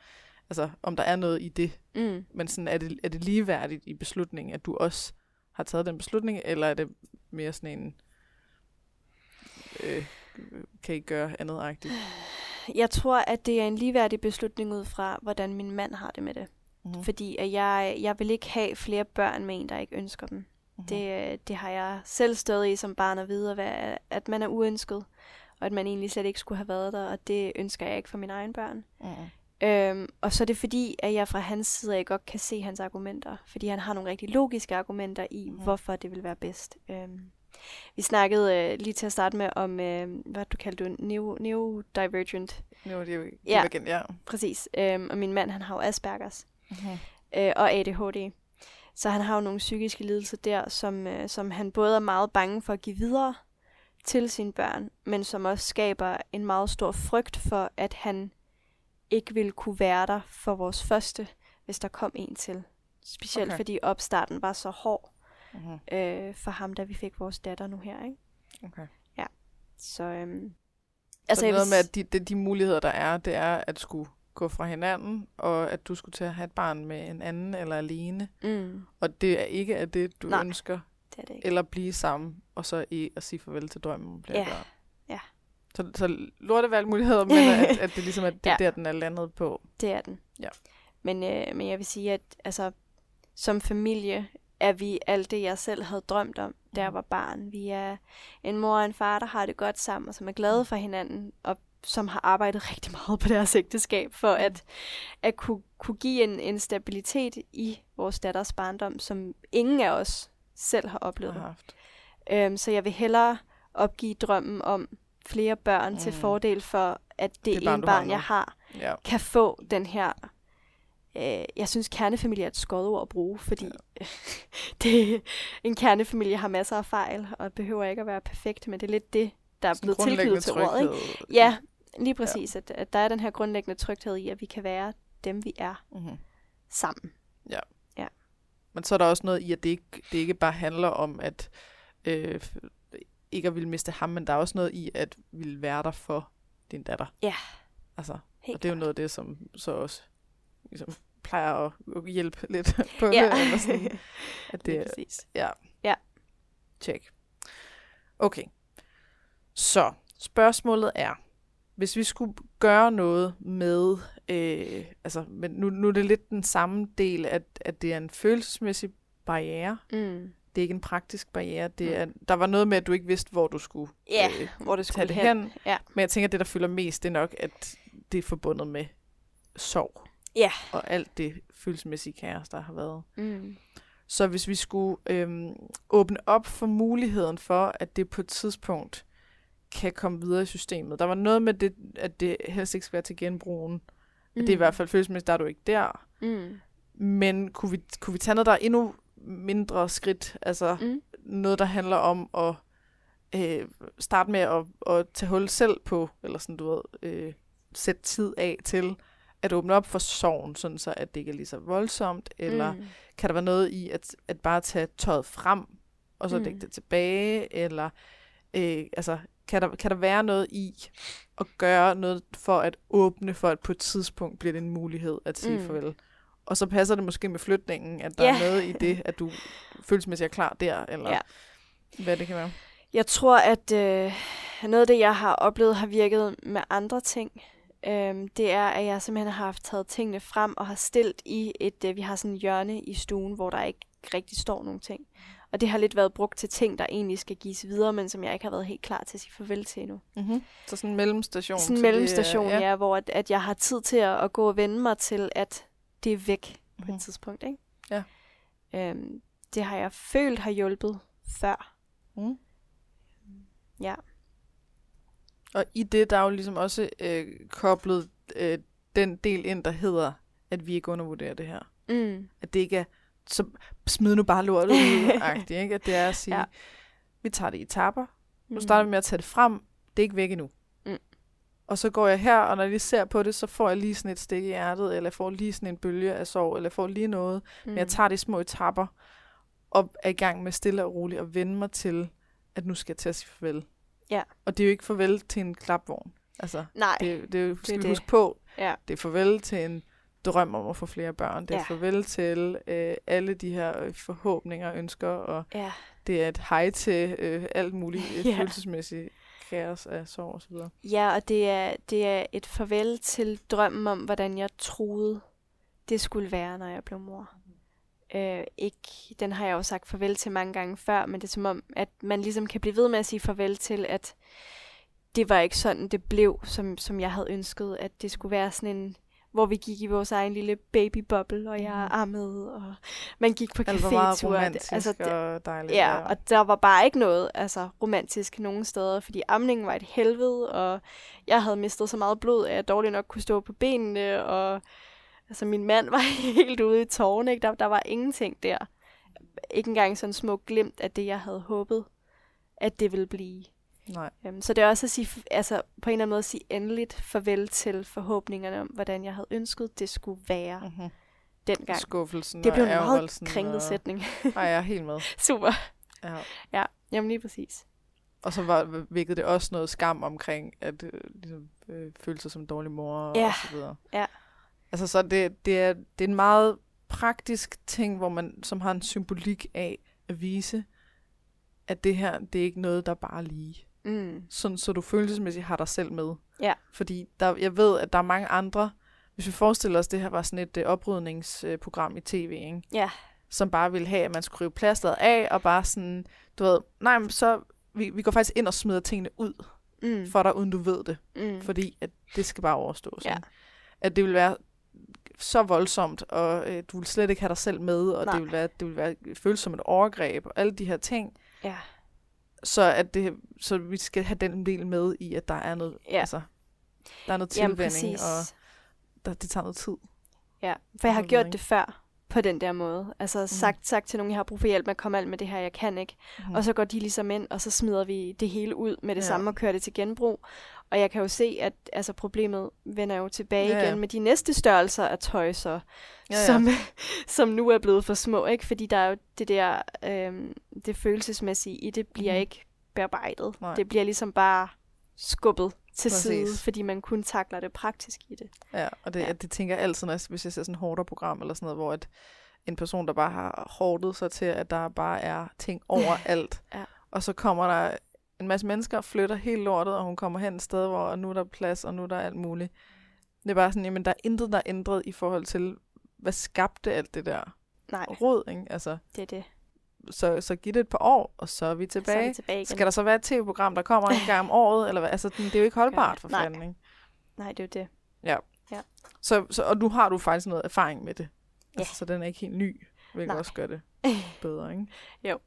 altså, om der er noget i det. Mm. Men sådan, er, det, er det ligeværdigt i beslutningen, at du også har taget den beslutning, eller er det mere sådan en... Øh, kan I gøre andet-agtigt? Jeg tror, at det er en ligeværdig beslutning ud fra, hvordan min mand har det med det. Mm-hmm. Fordi at jeg, jeg vil ikke have flere børn med en, der ikke ønsker dem. Mhm. Det, øh, det har jeg selv stået i som barn at vide, at man er uønsket, og at man egentlig slet ikke skulle have været der, og det ønsker jeg ikke for mine egne børn. Mm-hmm. Øhm, og så er det fordi, at jeg fra hans side af godt kan se hans argumenter, fordi han har nogle rigtig logiske argumenter i, mm. hvorfor det vil være bedst. Øhm, vi snakkede øh, lige til at starte med om, øh, hvad du kaldte du, neo, er det jo Ja. ja. præcis. Øhm, og min mand, han har jo Aspergers Mm-hmm. øh, og ADHD. Så han har jo nogle psykiske lidelser der, som, øh, som han både er meget bange for at give videre til sine børn, men som også skaber en meget stor frygt for, at han ikke ville kunne være der for vores første, hvis der kom en til. Specielt Okay. okay. fordi opstarten var så hård Mm-hmm. øh, for ham, da vi fik vores datter nu her. Ikke? Okay. Så, øhm, Altså, så jeg noget vil med, at de, de, de muligheder, der er, det er at skulle gå fra hinanden, og at du skulle til at have et barn med en anden eller alene. mm, Og det er ikke af det, du Nej. ønsker, det er det ikke. eller blive sammen, og så i at sige farvel til drømmen om flere Ja. børn. Ja. Så, så lortevalgmuligheder, men at, at det ligesom er det, Ja. der, den er landet på. Det er den. Ja. Men, øh, men jeg vil sige, at altså, som familie er vi alt det, jeg selv havde drømt om, da jeg Mhm. var barn. Vi er en mor og en far, der har det godt sammen, og som er glade for hinanden, og som har arbejdet rigtig meget på deres ægteskab, for at, at kunne, kunne give en, en stabilitet i vores datters barndom, som ingen af os selv har oplevet. Har haft. Øhm, så jeg vil hellere opgive drømmen om flere børn mm. til Mm. fordel for, at det, Det barn, ene barn, jeg har, Ja. kan få den her... Øh, jeg synes, kernefamilie er et skodord at bruge, fordi ja. det, en kernefamilie har masser af fejl, og behøver ikke at være perfekt, men det er lidt det, der er blevet tilknyttet til ordet. Ikke? Ja, lige præcis. Ja. At, at der er den her grundlæggende tryghed i, at vi kan være dem, vi er Mm-hmm. sammen. Men så er der også noget i, at det ikke, det ikke bare handler om, at øh, ikke at ville miste ham, men der er også noget i, at ville være der for din datter. Ja. Altså, Helt og det er jo noget af det, som så også ligesom, plejer at hjælpe lidt på Ja. det. Eller sådan, at Lige det præcis. Tjek. Okay. Så, spørgsmålet er, hvis vi skulle gøre noget med, øh, altså, men nu, nu er det lidt den samme del, at, at det er en følelsesmæssig barriere. Mm. Det er ikke en praktisk barriere. Det Mm. er, der var noget med, at du ikke vidste, hvor du skulle Ja, øh, hvor det tage skulle det hen. hen. Ja. Men jeg tænker, at det, der fylder mest, det er nok, at det er forbundet med sorg. Ja. Og alt det følelsesmæssige kaos, der har været. Mm. Så hvis vi skulle øhm, åbne op for muligheden for, at det på et tidspunkt kan komme videre i systemet. Der var noget med det, at det helst ikke skal være til genbrugen. Mm. Det er i hvert fald følelsesmæssigt, der er du ikke der. Mm. Men kunne vi, kunne vi tage noget, der er endnu mindre skridt? Altså Mm. noget, der handler om at øh, starte med at, at tage hul selv på, eller sådan, du ved, øh, sætte tid af til at åbne op for sorgen, sådan så at det ikke er lige så voldsomt, eller Mm. kan der være noget i at, at bare tage tøjet frem, og så Mm. lægge det tilbage, eller øh, altså, kan der, kan der være noget i at gøre noget for at åbne for, at på et tidspunkt bliver det en mulighed at sige Mm. farvel. Og så passer det måske med flytningen, at der Ja. er noget i det, at du følelsesmæssigt er klar der, eller ja. hvad det kan være. Jeg tror, at øh, noget af det, jeg har oplevet, har virket med andre ting. Øhm, det er, at jeg simpelthen har haft taget tingene frem og har stillet i et, øh, vi har sådan en hjørne i stuen, hvor der ikke rigtig står nogle ting. Og det har lidt været brugt til ting, der egentlig skal gives videre, men som jeg ikke har været helt klar til at sige farvel til endnu. Mm-hmm. Så sådan en mellemstation. Sådan en til mellemstation, det, ja. ja, hvor at, at jeg har tid til at, at gå og vende mig til, at det er væk mm-hmm. på et tidspunkt. Ikke? Ja. Øhm, det har jeg følt har hjulpet før. Mm. Ja. Og i det, der er jo ligesom også øh, koblet øh, den del ind, der hedder, at vi ikke undervurderer det her. Mm. At det ikke er, så smid nu bare lortet ud, ikke? At det er at sige, Ja. ja. vi tager det i tapper. Nu Mm. starter vi med at tage det frem. Det er ikke væk endnu. Mm. Og så går jeg her, og når jeg lige ser på det, så får jeg lige sådan et stik i hjertet, eller jeg får lige sådan en bølge af sorg, eller jeg får lige noget. Mm. Men jeg tager det i små etapper, og er i gang med stille og roligt at vende mig til, at nu skal jeg til at sige farvel. Ja. Og det er jo ikke farvel til en klapvogn. Altså, Nej. det, det, er skal vi det. huske på. Ja. Det er farvel til en drøm om at få flere børn. Det er Ja. farvel til øh, alle de her øh, forhåbninger og ønsker, og Ja. det er et hej til øh, alt muligt øh, Ja. følelsesmæssigt kaos af sorg og så videre. Ja, og det er, det er et farvel til drømmen om, hvordan jeg troede, det skulle være, når jeg blev mor. Øh, ikke, den har jeg jo sagt farvel til mange gange før, men det er som om, at man ligesom kan blive ved med at sige farvel til, at det var ikke sådan, det blev, som, som jeg havde ønsket, at det skulle være sådan en, hvor vi gik i vores egen lille babybubble, og jeg Mhm. ammede, og man gik på meget cafétur. Altså, det, og dejligt. Ja, og der var bare ikke noget altså, romantisk nogen steder, fordi amningen var et helvede, og jeg havde mistet så meget blod, at jeg dårligt nok kunne stå på benene, og altså, min mand var helt ude i tårne, ikke? Der, der var ingenting der. Ikke engang sådan små glimt af det, jeg havde håbet, at det ville blive. Nej. Um, så det er også at sige, altså, på en eller anden måde at sige endeligt farvel til forhåbningerne om, hvordan jeg havde ønsket, det skulle være Mm-hmm. dengang. Skuffelsen Det blev en meget kringlet og... sætning. Ej, jeg er helt med. Super. Ja. Jamen lige præcis. Og så var, vækkede det også noget skam omkring, at øh, ligesom, øh, føle sig som en dårlig mor Ja. og så videre. Ja. Altså, så det, det, er, det er en meget praktisk ting, hvor man, som har en symbolik af at vise, at det her, det er ikke noget, der bare lige. Mm. Sådan, så du følelsesmæssigt har dig selv med. Ja. Fordi der, jeg ved, at der er mange andre, hvis vi forestiller os, det her var sådan et øh, oprydningsprogram i tv, ikke? Ja. som bare ville have, at man skulle rive plasteret af, og bare sådan, du ved, nej, men så, vi, vi går faktisk ind og smider tingene ud Mm. for dig, uden du ved det, mm. fordi at det skal bare overstås. Ja. ikke? At det vil være så voldsomt, og øh, du vil slet ikke have dig selv med, og Nej. det vil, være, det vil være føles som et overgreb, og alle de her ting, Ja. så, at det, så vi skal have den del med i, at der er noget, Ja. altså, der er noget præcis. og der, det tager noget tid. Ja, for jeg har gjort det før på den der måde. Altså sagt, sagt til nogen, jeg har brug for hjælp med at komme alt med det her, jeg kan ikke. Mm. Og så går de ligesom ind, og så smider vi det hele ud med det ja. samme og kører det til genbrug. Og jeg kan jo se, at altså, problemet vender jo tilbage Ja, ja, igen med de næste størrelser af tøj, så, Ja, ja. Som, som nu er blevet for små. ikke Fordi der er jo det der, øhm, det følelsesmæssige i det bliver Mhm. ikke bearbejdet. Nej. Det bliver ligesom bare skubbet til Præcis. side, fordi man kun takler det praktisk i det. Ja, og det, Ja. det tænker jeg altid, når jeg, hvis jeg ser sådan et hårdere program eller sådan noget, hvor at en person, der bare har hårdet sig til, at der bare er ting overalt. Ja. Og så kommer der en masse mennesker flytter helt lortet, og hun kommer hen et sted, hvor nu er der plads, og nu er der alt muligt. Det er bare sådan, jamen der er intet, der er ændret i forhold til, hvad skabte alt det der Nej, råd, ikke? Altså, det er det. så, så giv det et par år, og så er vi Så er tilbage. vi tilbage igen. Skal der så være et tv-program, der kommer en gang om året? Eller hvad? Altså, det er jo ikke holdbart for Nej. fanden, ikke? Nej, det er jo det. Så, så, og nu har du faktisk noget erfaring med det. Ja. Altså, så den er ikke helt ny, hvilket Nej. også gør det bedre, ikke? Jo.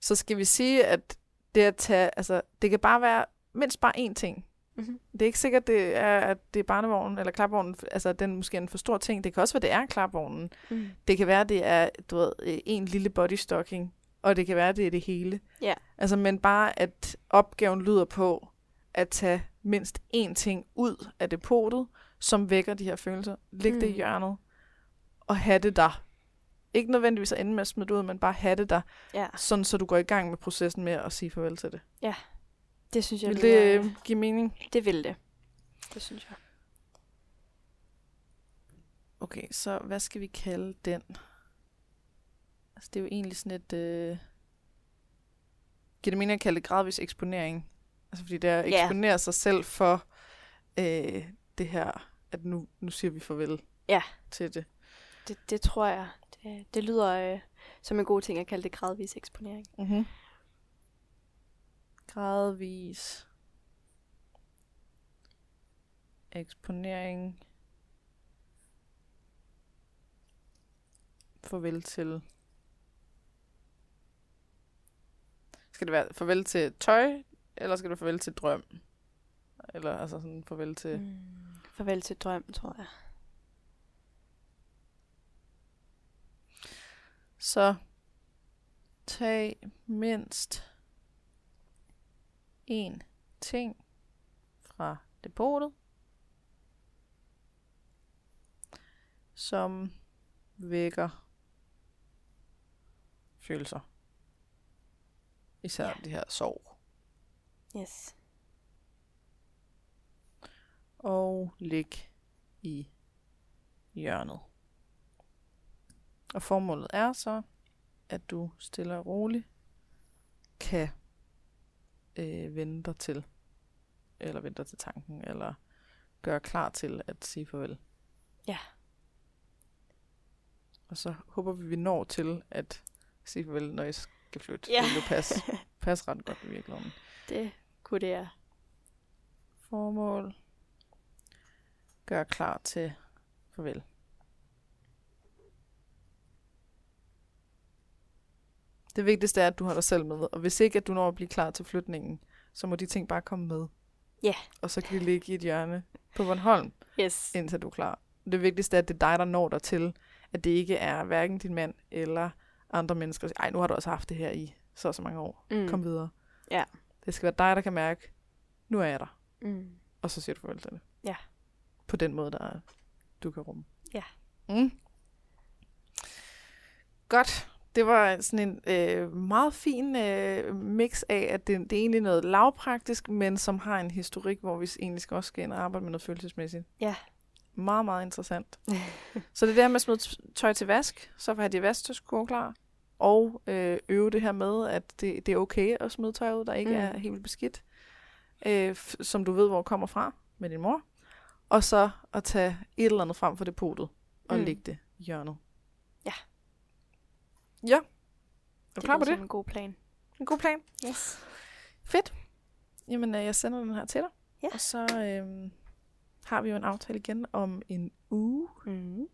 Så skal vi sige, at det at tage, altså, det kan bare være mindst bare én ting. Mhm. Det er ikke sikkert, det er, at det er barnevognen eller klapvognen, altså den måske er en for stor ting. Det kan også være, det er klapvognen. Mm. Det kan være, det er, du ved, øh, en lille bodystocking, og det kan være, det er det hele. Ja. Altså, men bare at opgaven lyder på at tage mindst én ting ud af depotet, som vækker de her følelser. Læg mm. det i Mm. hjørnet, og have det der. Ikke nødvendigvis at ende med at smide det ud, men bare have det der, Ja, sådan så du går i gang med processen med at sige farvel til det. det synes jeg Vil det øh, give mening? det vil det. Det synes jeg. Okay, så hvad skal vi kalde den? Altså, det er jo egentlig sådan et... Øh... Giver det mening at kalde det gradvis eksponering? Altså, fordi det er at Ja. eksponere sig selv for øh, det her, at nu, nu siger vi farvel Ja. til det. Det. Det tror jeg. Det, det lyder... Øh, som en god ting at kalde det gradvis eksponering. Mm-hmm. Gradvis eksponering. Farvel til... Skal det være farvel til tøj, eller skal det farvel til drøm? Eller altså sådan farvel til... Mm. Farvel til drøm, tror jeg. Så tag mindst en ting fra depotet, som vækker følelser. Især Ja. de her sorg. Yes. Og læg i hjørnet. Og formålet er så, at du stille og roligt kan øh, vende dig til, eller vende dig til tanken, eller gøre klar til at sige farvel. Ja. Og så håber vi, vi når til at sige farvel, når I skal flytte. Ja. Det passe, passe ret godt i virkeligheden. Det kunne det er. Formål. Gør klar til farvel. Det vigtigste er, at du har dig selv med. Og hvis ikke, at du når at blive klar til flytningen, så må de ting bare komme med. Ja. Og så kan de ligge i et hjørne på Bornholm, Yes. indtil du er klar. Det vigtigste er, at det er dig, der når dig til, at det ikke er hverken din mand eller andre mennesker. Ej, nu har du også haft det her i så så mange år. Mm. Kom videre. Ja. Det skal være dig, der kan mærke, nu er jeg der. Mm. Og så siger du farvel til det. Ja. På den måde, der er, du kan rumme. Ja. Mm. Godt. Det var sådan en øh, meget fin øh, mix af, at det, det er egentlig noget lavpraktisk, men som har en historik, hvor vi egentlig skal også skal ind og arbejde med noget følelsesmæssigt. Ja. Meget, meget interessant. så det er her med at smide tøj til vask, så får jeg de vasktøjskurve klar, og øh, øve det her med, at det, det er okay at smide tøj ud, der ikke Mm. er helt beskidt, øh, som du ved, hvor kommer fra med din mor. Og så at tage et eller andet frem for depotet og mm. lægge det i hjørnet. Ja. Ja. Er du Det klar på lyder det? som en god plan. En god plan. Yes. Fedt. Jamen, øh, jeg sender den her til dig. Ja. Og så øh, har vi jo en aftale igen om en uge. Mm.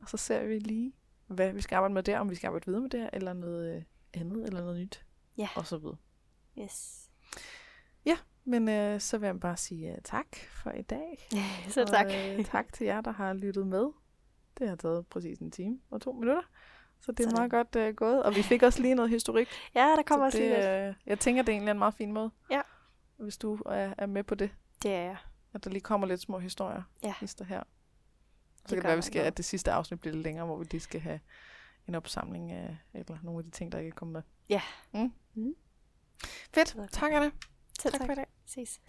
Og så ser vi lige, hvad vi skal arbejde med der. Om vi skal arbejde videre med det, eller noget øh, andet, eller noget nyt. Ja. Og så videre. Yes. Men øh, så vil jeg bare sige uh, tak for i dag. Så tak. Og, øh, tak til jer, der har lyttet med. Det har taget præcis en time og to minutter. Så det er Sådan. meget godt øh, gået. Og vi fik også lige noget historik. Ja, der kommer så også lige lidt. det, øh, jeg tænker, det er egentlig en meget fin måde. Ja. Hvis du er, er med på det. Det er jeg. At der lige kommer lidt små historier. Ja. Hister her. Så Det kan det være, vi skal, at det sidste afsnit bliver lidt længere, hvor vi lige skal have en opsamling af eller nogle af de ting, der ikke er kommet med. Ja. Mm. Mm. Fedt. Tak, Anna. Selv Tak for i dag. Ses.